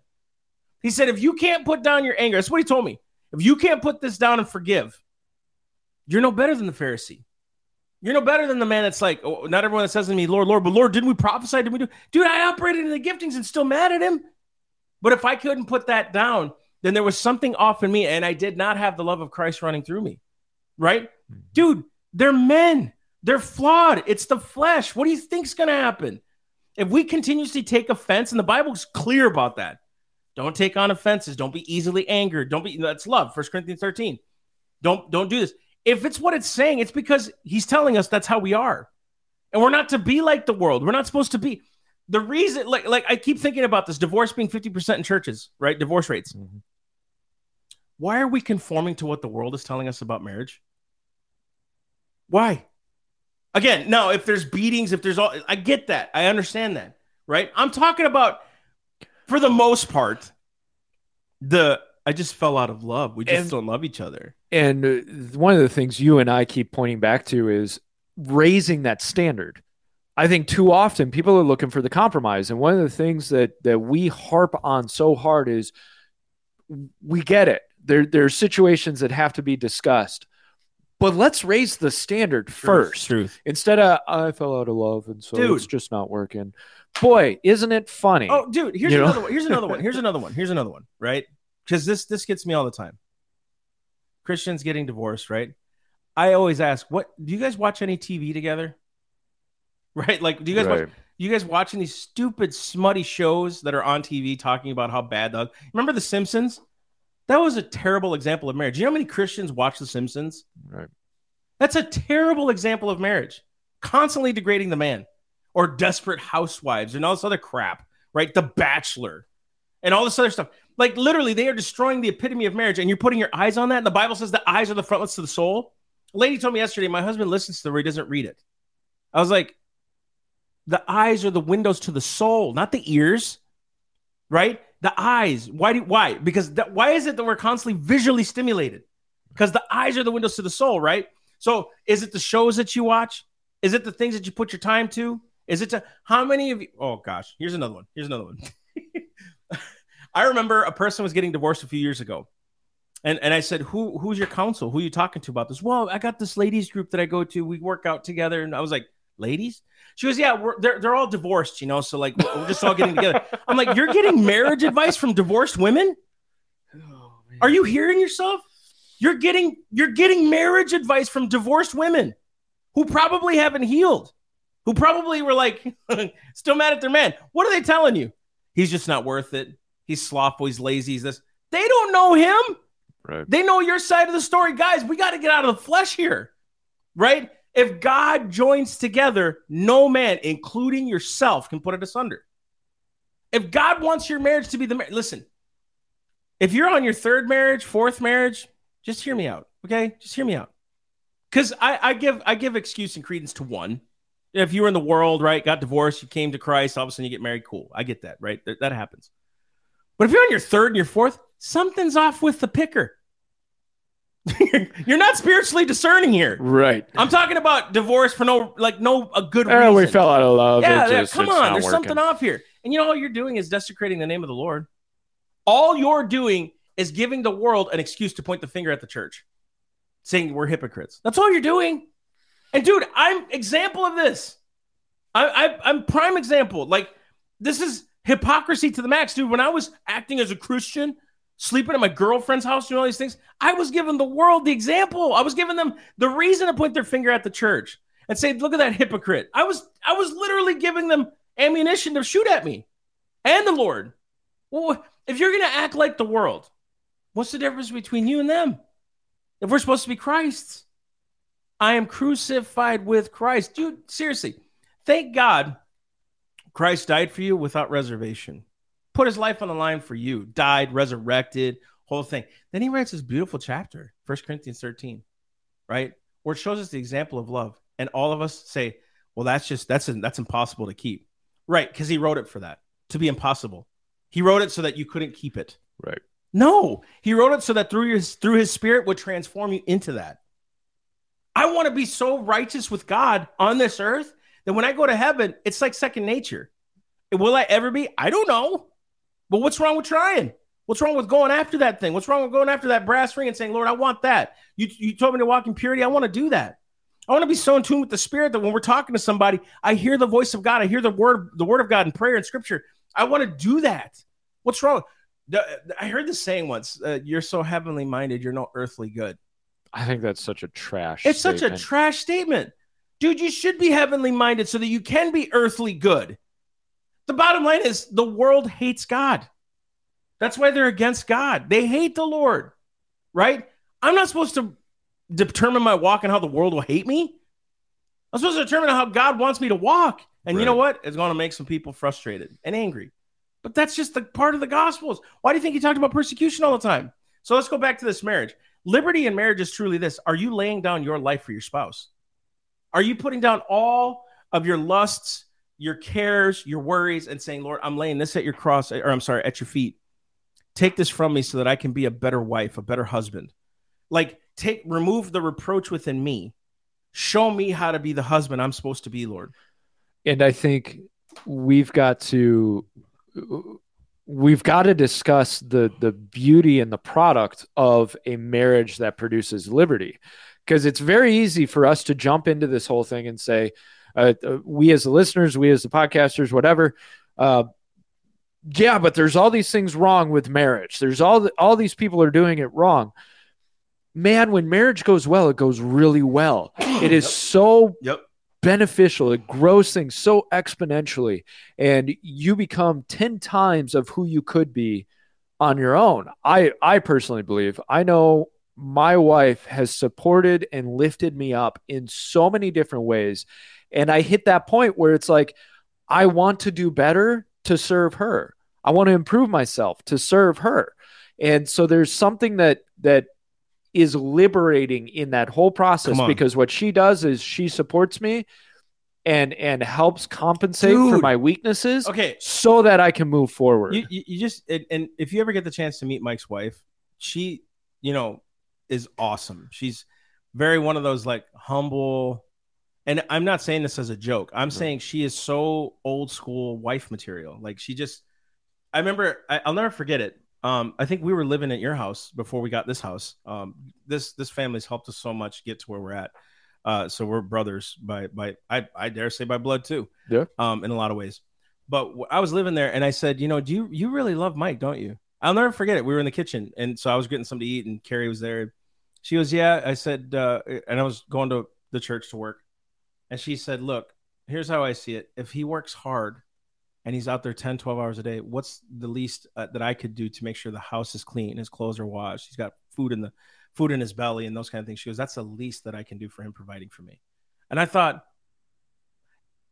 He said, if you can't put down your anger, that's what he told me. If you can't put this down and forgive, you're no better than the Pharisee. You're no better than the man that's like, oh, not everyone that says to me, Lord, Lord, but Lord, didn't we prophesy? Did we do? Dude, I operated in the giftings and still mad at him. But if I couldn't put that down, then there was something off in me and I did not have the love of Christ running through me. Right? Dude, they're men. They're flawed. It's the flesh. What do you think's going to happen? If we continuously take offense, and the Bible's clear about that, don't take on offenses. Don't be easily angered. Don't be that's love. First Corinthians 13. Don't don't do this. If it's what it's saying, it's because he's telling us that's how we are. And we're not to be like the world. We're not supposed to be. The reason, like, like I keep thinking about this divorce being 50% in churches, right? Divorce rates. Mhm. Why are we conforming to what the world is telling us about marriage? Why? Again, no, if there's beatings, if there's all, I get that. I understand that, right? I'm talking about, for the most part, the, I just fell out of love. We just And- don't love each other. And uh, one of the things you and I keep pointing back to is raising that standard. I think too often people are looking for the compromise. And one of the things that that we harp on so hard is we get it. There there are situations that have to be discussed. But let's raise the standard first. Truth. Instead of I fell out of love and so Dude. it's just not working. Boy, isn't it funny? Oh, dude, here's You know? another one. Here's another one. Here's another one. Here's another one, right? Because this this gets me all the time. Christians getting divorced, right? I always ask, what do you guys watch any TV together? Right? Like, do you guys watch you guys watching these stupid smutty shows that are on TV talking about how bad the remember the Simpsons? That was a terrible example of marriage. You know how many Christians watch The Simpsons? Right. That's a terrible example of marriage. Constantly degrading the man or desperate housewives and all this other crap, right? The Bachelor and all this other stuff. Like literally, they are destroying the epitome of marriage, and you're putting your eyes on that. And the Bible says the eyes are the frontlets to the soul. A lady told me yesterday, my husband listens to the word, he doesn't read it. I was like, the eyes are the windows to the soul, not the ears, right? The eyes. Why do why? Because that, why is it that we're constantly visually stimulated? Because the eyes are the windows to the soul, right? So is it the shows that you watch? Is it the things that you put your time to? Is it to how many of you? Oh gosh, here's another one. Here's another one. I remember a person was getting divorced a few years ago. And, and I said, Who who's your counsel? Who are you talking to about this? Well, I got this ladies group that I go to. We work out together. And I was like, Ladies? She goes, Yeah, we're, they're, they're all divorced, you know? So, like, we're we're just all getting together. I'm like, You're getting marriage advice from divorced women? Oh, are you hearing yourself? You're getting you're getting marriage advice from divorced women who probably haven't healed, who probably were like still mad at their man. What are they telling you? He's just not worth it. He's slothful. He's lazy. He's this. They don't know him. Right. They know your side of the story, guys. We got to get out of the flesh here, right? If God joins together, no man, including yourself, can put it asunder. If God wants your marriage to be the marriage, listen. If you're on your third marriage, fourth marriage, just hear me out, okay? Just hear me out. Because I, I give I give excuse and credence to one. If you were in the world, right, got divorced, you came to Christ, all of a sudden you get married, cool. I get that, right? That, that happens. But if you're on your third and your fourth, something's off with the picker. You're not spiritually discerning here. Right. I'm talking about divorce for no like no a good Oh, reason. we fell out of love. yeah, yeah, just- come on. There's working. something off here. And you know all you're doing is desecrating the name of the Lord. All you're doing is giving the world an excuse to point the finger at the church, saying we're hypocrites. That's all you're doing. And dude, I'm example of this. I, I I'm prime example. Like this is hypocrisy to the max, dude. When I was acting as a Christian, sleeping at my girlfriend's house, doing all these things, I was giving the world the example. I was giving them the reason to point their finger at the church and say, "Look at that hypocrite." I was I was literally giving them ammunition to shoot at me and the Lord. Well, if you're gonna act like the world, what's the difference between you and them? If we're supposed to be Christ's, I am crucified with Christ, dude. Seriously, thank God Christ died for you without reservation. Put his life on the line for you, died, resurrected, whole thing. Then he writes this beautiful chapter, 1 Corinthians 13, right? Where it shows us the example of love. And all of us say, well, that's just that's that's impossible to keep. Right, because he wrote it for that, to be impossible. He wrote it so that you couldn't keep it. Right. No, he wrote it so that through his through his spirit would transform you into that. I want to be so righteous with God on this earth that when I go to heaven, it's like second nature. Will I ever be? I don't know. But what's wrong with trying? What's wrong with going after that thing? What's wrong with going after that brass ring and saying, Lord, I want that? You, you told me to walk in purity. I want to do that. I want to be so in tune with the spirit that when we're talking to somebody, I hear the voice of God. I hear the word, the word of God in prayer and scripture. I want to do that. What's wrong? I heard this saying once, uh, you're so heavenly minded, you're no earthly good. I think that's such a trash. It's such a trash statement. Dude, you should be heavenly minded so that you can be earthly good. The bottom line is the world hates God. That's why they're against God. They hate the Lord, right? I'm not supposed to determine my walk and how the world will hate me. I'm supposed to determine how God wants me to walk. And you know what? It's going to make some people frustrated and angry. But that's just the part of the Gospels. Why do you think he talked about persecution all the time? So let's go back to this marriage. Liberty in marriage is truly this Are you laying down your life for your spouse? Are you putting down all of your lusts, your cares, your worries, and saying, Lord, I'm laying this at your cross, or I'm sorry, at your feet. Take this from me so that I can be a better wife, a better husband. Like, take, remove the reproach within me. Show me how to be the husband I'm supposed to be, Lord. and I think we've got to we've got to discuss the the beauty and the product of a marriage that produces liberty because it's very easy for us to jump into this whole thing and say uh, uh, we as the listeners we as the podcasters whatever uh, yeah but there's all these things wrong with marriage there's all the, all these people are doing it wrong man when marriage goes well it goes really well it is so Yep. beneficial. It grows things so exponentially, and you become 10 times of who you could be on your own. I, I personally believe, I know my wife has supported and lifted me up in so many different ways. And I hit that point where it's like, I want to do better to serve her. I want to improve myself to serve her. And so there's something that, that, is liberating in that whole process because what she does is she supports me and and helps compensate for my weaknesses Okay. so that I can move forward. You, you, you just, and, and if you ever get the chance to meet Mike's wife, she, you know, is awesome. She's very one of those like humble, and I'm not saying this as a joke. I'm saying she is so old school wife material. Like she just, I remember, I, I'll never forget it. Um, I think we were living at your house before we got this house. Um, this this family's helped us so much get to where we're at. Uh, so we're brothers by by I, I dare say by blood too. Yeah. Um, in a lot of ways. But I was living there and I said, you know, do you you really love Mike, don't you? I'll never forget it. We were in the kitchen and so I was getting something to eat and Carrie was there. She goes, yeah. I said, uh, and I was going to the church to work, and she said, look, here's how I see it. If he works hard and he's out there 10, 12 hours a day, what's the least uh, that I could do to make sure the house is clean, his clothes are washed, he's got food in the food in his belly and those kind of things. She goes, that's the least that I can do for him providing for me. And I thought,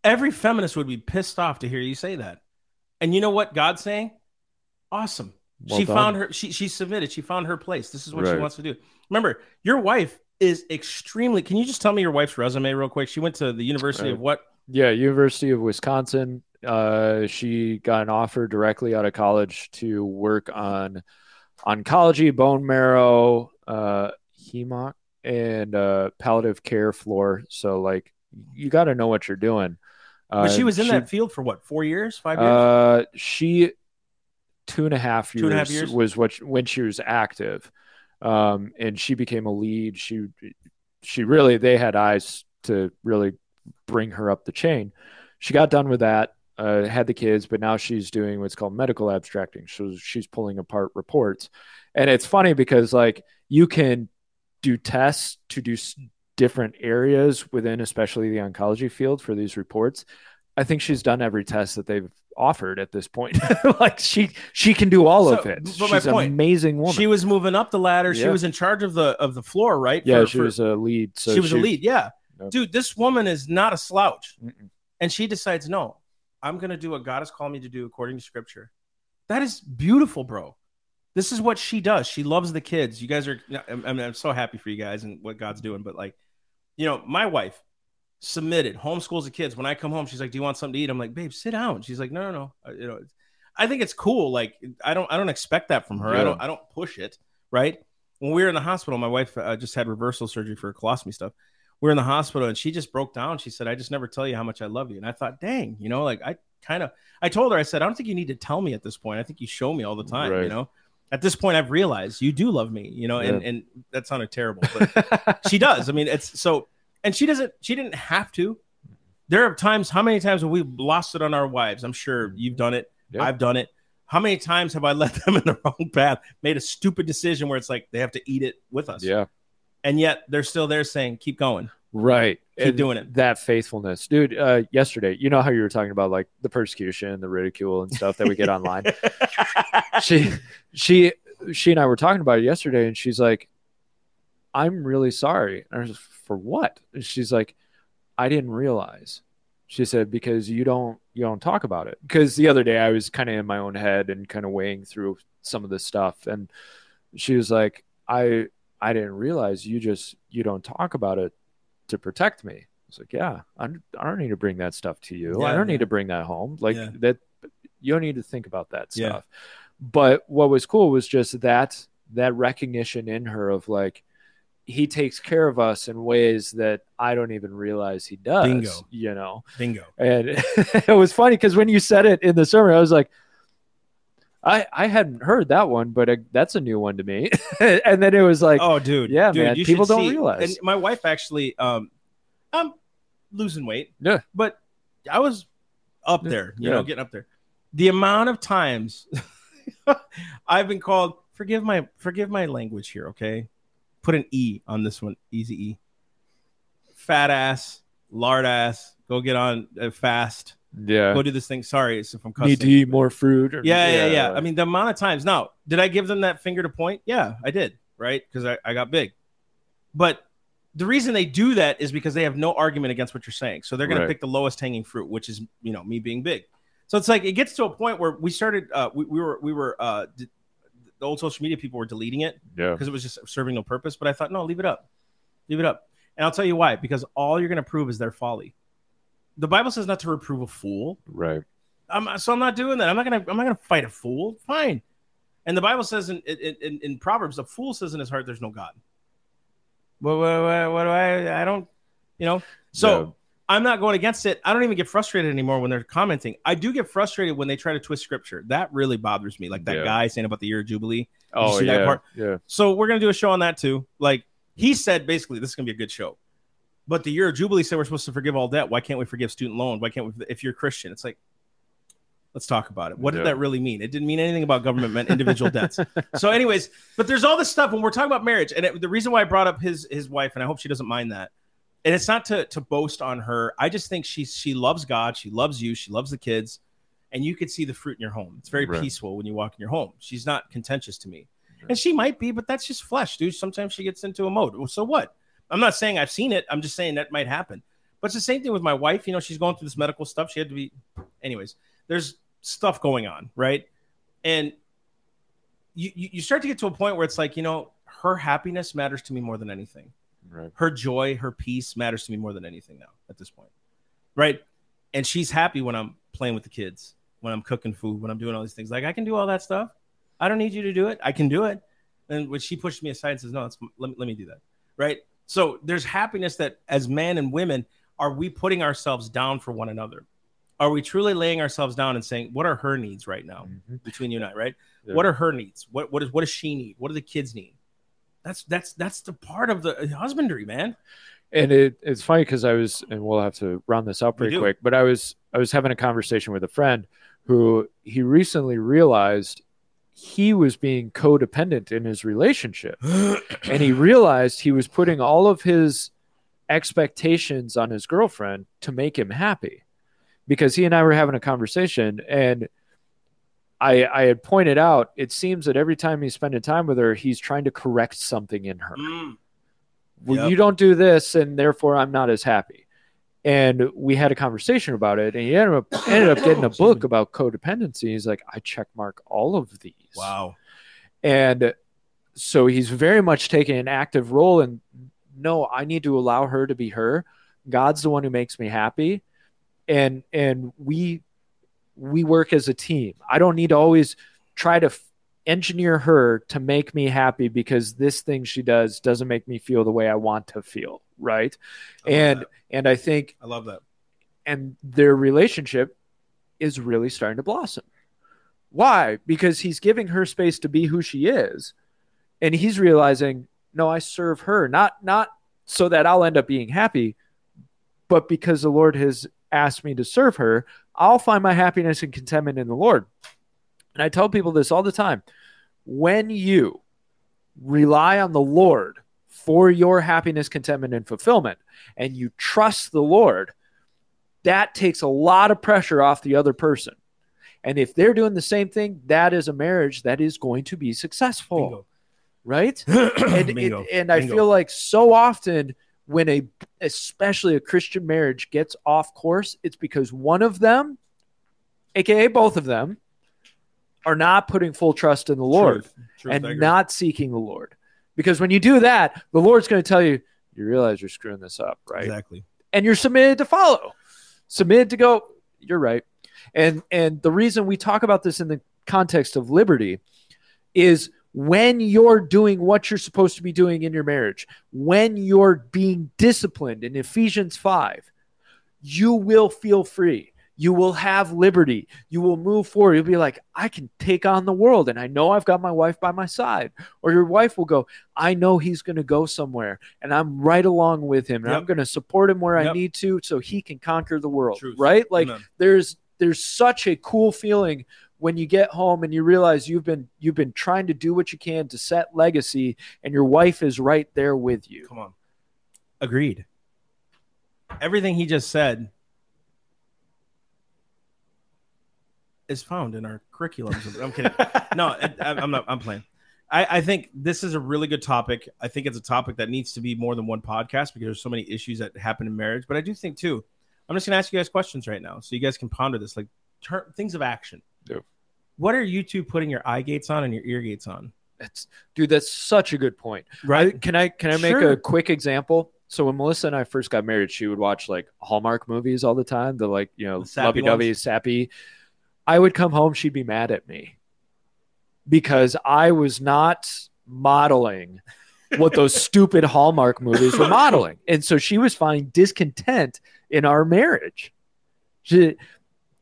every feminist would be pissed off to hear you say that. And you know what God's saying? Awesome. Well she done. found her, she, she submitted, she found her place. This is what she wants to do. Remember, your wife is extremely, can you just tell me your wife's resume real quick? She went to the University Right. of what? yeah, University of Wisconsin. Uh, she got an offer directly out of college to work on oncology, bone marrow, uh, HEMOC and uh, palliative care floor. So like you got to know what you're doing. Uh, But she was in that field for what, four years, five years? Uh, she two and a half years, Two and a half years? was what when she was active, um, and she became a lead. She she really they had eyes to really bring her up the chain. She got done with that, uh, had the kids, but now she's doing what's called medical abstracting. So she's pulling apart reports, and it's funny because like you can do tests to do different areas within, especially the oncology field for these reports. I think she's done every test that they've offered at this point. like she she can do all of it. but my She's an point, amazing woman. She was moving up the ladder. She was in charge of the of the floor, right? yeah, For- she for- was a lead. So she was a lead. Yeah, Yep. dude, this woman is not a slouch, Mm-mm. and she decides, no, I'm gonna do what God has called me to do according to Scripture. That is beautiful, bro. This is what she does. She loves the kids. You guys are. I mean, I'm so happy for you guys and what God's doing. But like, you know, my wife submitted homeschools the kids. When I come home, she's like, "Do you want something to eat?" I'm like, "Babe, sit down." She's like, "No, no, no." You know, I think it's cool. Like, I don't, I don't expect that from her. I don't, I don't push it. Right. When we were in the hospital, my wife uh, just had reversal surgery for colostomy stuff. We are in the hospital, and she just broke down. She said, "I just never tell you how much I love you." And I thought, "Dang, you know, like I kind of." I told her, I said, "I don't think you need to tell me at this point. I think you show me all the time." You know. At this point, I've realized you do love me, you know, and, and that sounded terrible, but she does. I mean, it's so, and she doesn't, she didn't have to. There are times, how many times have we lost it on our wives? I'm sure you've done it. Yeah. I've done it. How many times have I led them in the wrong path, made a stupid decision where it's like they have to eat it with us? yeah, And yet they're still there saying, keep going. right. Keep And doing it. That faithfulness, dude. Uh, yesterday, you know how you were talking about like the persecution, the ridicule, and stuff that we get online. she she she and I were talking about it yesterday, and she's like, "I'm really sorry." And I was for what? And she's like, "I didn't realize." She said because you don't you don't talk about it. Because the other day I was kind of in my own head and kind of weighing through some of this stuff, and she was like, "I I didn't realize you just you don't talk about it to protect me." I was like, "Yeah, I don't need to bring that stuff to you. I don't need to bring that home. Like Yeah. that, you don't need to think about that Yeah. stuff." but what was cool was just that that recognition in her of like he takes care of us in ways that I don't even realize he does. Bingo. You know, Bingo. and it was funny because when you said it in the sermon, I was like, I I hadn't heard that one, but uh that's a new one to me. and then it was like, oh, dude. yeah, dude, man, you people don't see- realize. And my wife actually, um, I'm losing weight. Yeah. But I was up there, you yeah. know, getting up there. The amount of times I've been called, forgive my forgive my language here, okay? Put an E on this one, easy E. Fat ass, lard ass, go get on uh, fast, yeah, go do this thing. Sorry, if I'm cussing. need to eat more fruit. Or, Yeah, yeah, yeah. I mean, the amount of times. Now, did I give them that finger to point? Yeah, I did, right? Because I, I got big. But the reason they do that is because they have no argument against what you're saying. So they're going Right. to pick the lowest hanging fruit, which is, you know, me being big. So it's like it gets to a point where we started, uh, we, we were, we were, uh, d- the old social media people were deleting it yeah, because it was just serving no purpose. But I thought, no, leave it up, leave it up. And I'll tell you why. Because all you're going to prove is their folly. The Bible says not to reprove a fool. right. I'm so I'm not doing that. I'm not gonna I'm not gonna fight a fool. Fine. And the Bible says in in, in, in Proverbs, a fool says in his heart, "There's no God." What, what, what, what do I? I don't, you know. So. I'm not going against it. I don't even get frustrated anymore when they're commenting. I do get frustrated when they try to twist scripture. That really bothers me. Like that Yeah. guy saying about the year of jubilee. Oh yeah, yeah, So we're gonna do a show on that too. Like he said, basically, this is gonna be a good show. But the year of Jubilee said we're supposed to forgive all debt. Why can't we forgive student loan? Why can't we? If you're Christian, it's like, let's talk about it. What did that really mean? It didn't mean anything about government meant individual debts. So, anyways, but there's all this stuff when we're talking about marriage, and it, the reason why I brought up his his wife, and I hope she doesn't mind that. And it's not to to boast on her. I just think she she loves God, she loves you, she loves the kids, and you could see the fruit in your home. It's very Right. peaceful when you walk in your home. She's not contentious to me. And she might be, but that's just flesh, dude. Sometimes she gets into a mode. Well, So what? I'm not saying I've seen it. I'm just saying that might happen. But it's the same thing with my wife. You know, she's going through this medical stuff. She had to be, anyways. There's stuff going on, right? And you you start to get to a point where it's like, you know, her happiness matters to me more than anything. Right. Her joy, her peace matters to me more than anything now at this point, right? And she's happy when I'm playing with the kids, when I'm cooking food, when I'm doing all these things. Like I can do all that stuff. I don't need you to do it. I can do it. And when she pushes me aside and says, "No, let, me, let me do that," right? So there's happiness that as men and women, are we putting ourselves down for one another? Are we truly laying ourselves down and saying, "What are her needs right now?" Mhm. Between you and I, right? Yeah. What are her needs? What what is what does she need? What do the kids need? That's that's that's the part of the uh, husbandry, man. and it, it's funny because I was, and we'll have to round this up pretty quick. But I was, I was having a conversation with a friend who he recently realized he was being codependent in his relationship, and he realized he was putting all of his expectations on his girlfriend to make him happy, because he and I were having a conversation, and I, I had pointed out it seems that every time he's spending time with her, he's trying to correct something in her Mm. well, Yep. you don't do this, and therefore I'm not as happy. And we had a conversation about it, and he ended up ended up getting a book about codependency. He's like, I check mark all of these. Wow. And so he's very much taking an active role in no, I need to allow her to be her. God's the one who makes me happy. And and we we work as a team. I don't need to always try to f- engineer her to make me happy because this thing she does doesn't make me feel the way I want to feel, right? I and and I think I love that. and their relationship is really starting to blossom. Why? Because he's giving her space to be who she is, and he's realizing, no, I serve her not not so that I'll end up being happy, but because the Lord has asked me to serve her, I'll find my happiness and contentment in the Lord. And I tell people this all the time: when you rely on the Lord for your happiness, contentment, and fulfillment, and you trust the Lord, that takes a lot of pressure off the other person. And if they're doing the same thing, that is a marriage that is going to be successful, Bingo. right? And, it- and I Bingo. feel like so often when a, especially a Christian marriage gets off course, it's because one of them, aka both of them, are not putting full trust in the Lord Truth. Truth, and not seeking the Lord. Because when you do that, the Lord's going to tell you, you realize you're screwing this up, right? exactly. and you're submitted to follow submitted to go you're right and and the reason we talk about this in the context of liberty is when you're doing what you're supposed to be doing in your marriage when you're being disciplined in ephesians 5 you will feel free. You will have liberty. You will move forward. You'll be like i can take on the world and i know i've got my wife by my side. Or your wife will go i know he's going to go somewhere and i'm right along with him and i'm going to support him where i need to so he can conquer the world. Truth. right? Like Amen. there's there's such a cool feeling when you get home and you realize you've been you've been trying to do what you can to set legacy and your wife is right there with you Come on. Agreed. Everything he just said is found in our curriculums. I'm kidding. no, I, I'm not. I'm playing. I, I think this is a really good topic. I think it's a topic that needs to be more than one podcast because there's so many issues that happen in marriage. But I do think too. I'm just gonna ask you guys questions right now, so you guys can ponder this. Like ter- things of action. What are you two putting your eye gates on and your ear gates on? That's dude, that's such a good point. Right. I- can I can I make Sure. a quick example? So when Melissa and I first got married, she would watch like Hallmark movies all the time, the like, you know, sappy lovey-dovey, sappy. I would come home, she'd be mad at me because I was not modeling what those stupid Hallmark movies were modeling. And so she was finding discontent in our marriage. She,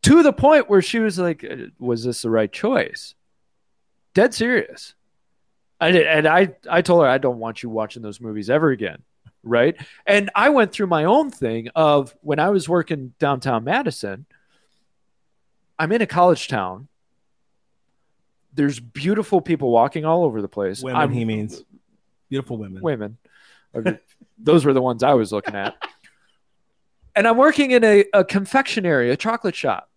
to the point where she was like, "Uh, was this the right choice? Dead serious. I did, and I, I told her I don't want you watching those movies ever again. Right. And I went through my own thing of when I was working downtown Madison, I'm in a college town. There's beautiful people walking all over the place. Women, I'm, he means beautiful women. women. Those were the ones I was looking at. And I'm working in a, a confectionery, a chocolate shop.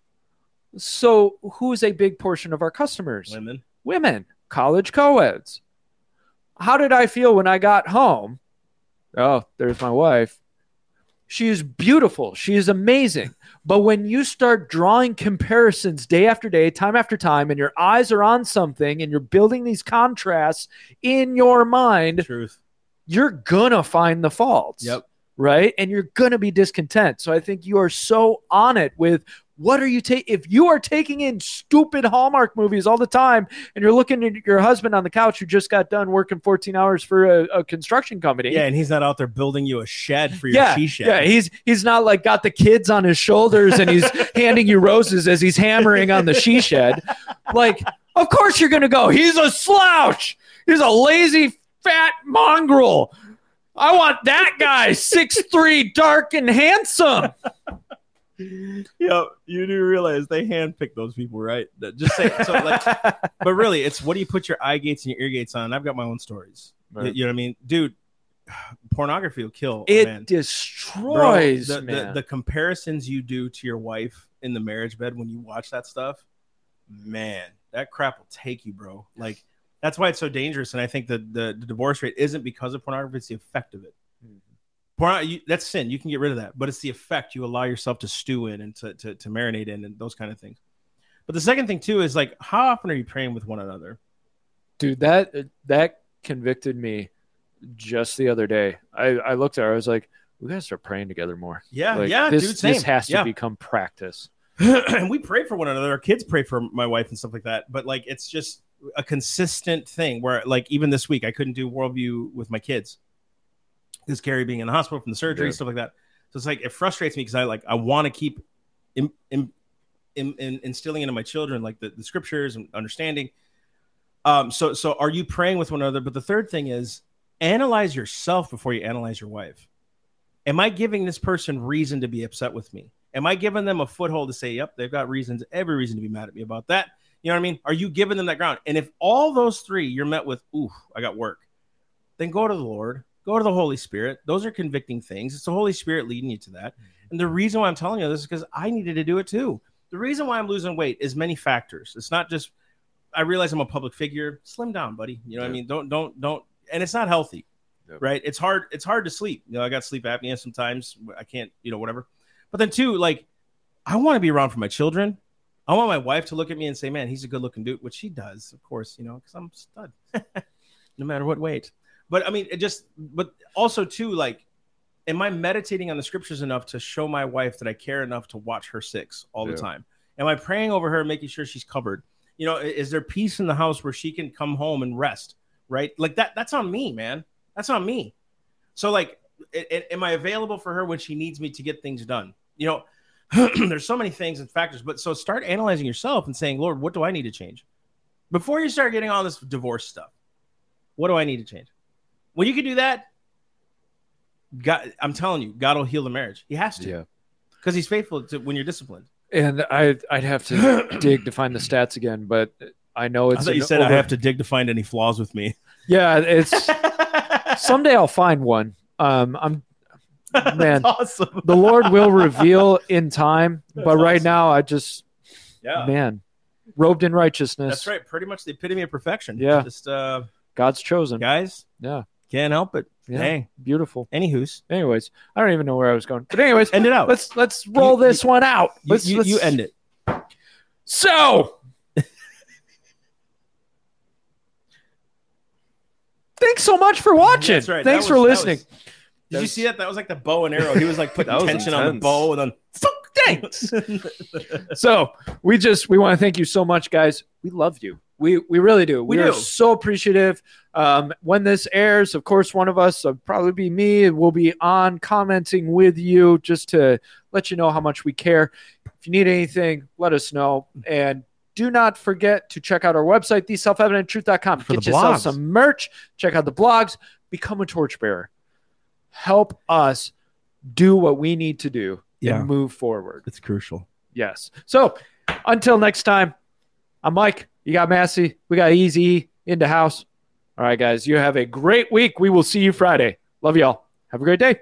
So who is a big portion of our customers? Women. Women, college co-eds. How did I feel when I got home? Oh, there's my wife. She is beautiful. She is amazing. But when you start drawing comparisons day after day, time after time, and your eyes are on something and you're building these contrasts in your mind, Truth. you're gonna find the faults. Yep. Right. And you're gonna be discontent. So I think you are so on it with What are you taking? If you are taking in stupid Hallmark movies all the time, and you're looking at your husband on the couch who just got done working 14 hours for a, a construction company, Yeah, and he's not out there building you a shed for your yeah, she shed. yeah, he's he's not like got the kids on his shoulders and he's handing you roses as he's hammering on the she shed. Like, of course you're gonna go. He's a slouch. He's a lazy fat mongrel. I want that guy, six three, dark and handsome. Yeah, you do realize they handpick those people, right? That- Just say so, like, but really, it's what do you put your eye gates and your ear gates on? I've got my own stories. You- Right. You, know what I mean, dude? Pornography will kill. It man. Destroys the, the, man. the comparisons you do to your wife in the marriage bed when you watch that stuff, man, that crap will take you, bro. Like that's why it's so dangerous. And I think that the, the divorce rate isn't because of pornography; it's the effect of it. Porn, that's sin. You can get rid of that, but it's the effect you allow yourself to stew in and to, to, to marinate in and those kind of things. But the second thing too is like, how often are you praying with one another? dude that that convicted me just the other day i i looked at her i was like we gotta start praying together more Yeah, Like, yeah, this, dude. Same. this has to yeah. become practice and we pray for one another. Our kids pray for my wife and stuff like that. But like, it's just a consistent thing where, like, even this week, I couldn't do worldview with my kids because Carrie being in the hospital from the surgery, Yeah. stuff like that. So it's like it frustrates me because I like I want to keep in, in, in, in- instilling into my children like the, the scriptures and understanding. Um. So so are you praying with one another? But the third thing is analyze yourself before you analyze your wife. Am I giving this person reason to be upset with me? Am I giving them a foothold to say, yep, they've got reasons, every reason to be mad at me about that? You know what I mean? Are you giving them that ground? And if all those three you're met with, ooh, I got work, then go to the Lord, go to the Holy Spirit. Those are convicting things. It's the Holy Spirit leading you to that. Mm-hmm. And the reason why I'm telling you this is because I needed to do it too. The reason why I'm losing weight is many factors. It's not just I realize I'm a public figure. Slim down, buddy. You know what I mean? Don't don't don't and it's not healthy. Right? It's hard it's hard to sleep. You know, I got sleep apnea sometimes. I can't, you know, whatever. But then too, like I want to be around for my children. I want my wife to look at me and say, "Man, he's a good-looking dude," which she does, of course, you know, because I'm stud, no matter what weight. But I mean, it just, but also too, like, am I meditating on the scriptures enough to show my wife that I care enough to watch her six all the time? Am I praying over her, making sure she's covered? You know, is there peace in the house where she can come home and rest? Right, like that. That's on me, man. That's on me. So, like, a- a- am I available for her when she needs me to get things done? You know, there's so many things and factors, but so start analyzing yourself and saying, Lord, what do I need to change? Before you start getting all this divorce stuff, what do I need to change? When you can do that, God, I'm telling you, God will heal the marriage. He has to yeah because He's faithful to when you're disciplined. and i i'd have to dig to find the stats again but i know I it's thought you said I have to dig to find any flaws with me. yeah it's someday i'll find one um i'm man awesome. the lord will reveal in time but right awesome. now i just Yeah, man robed in righteousness that's right. Pretty much the epitome of perfection. Yeah. just uh, god's chosen guys, yeah can't help it. Yeah. Hey, beautiful anywho's, anyways i don't even know where i was going but anyways end it out. let's let's roll You- this one out let's, you, let's you end it. so thanks so much for watching That's right. thanks That for was- listening was- Did That you see that? That was like the bow and arrow. He was like putting was tension on the bow and then thanks so we just we want to thank you so much guys we love you we we really do We we, are so appreciative um when this airs of course one of us uh, probably be me will be on commenting with you just to let you know how much we care if you need anything let us know and do not forget to check out our website theselfevidenttruth.com For get the yourself blogs. some merch check out the blogs become a torchbearer help us do what we need to do Yeah. and move forward it's crucial. Yes. So until next time, I'm Mike. You got Massey. We got Easy into house. All right, guys. You have a great week. We will see you Friday. Love y'all. Have a great day.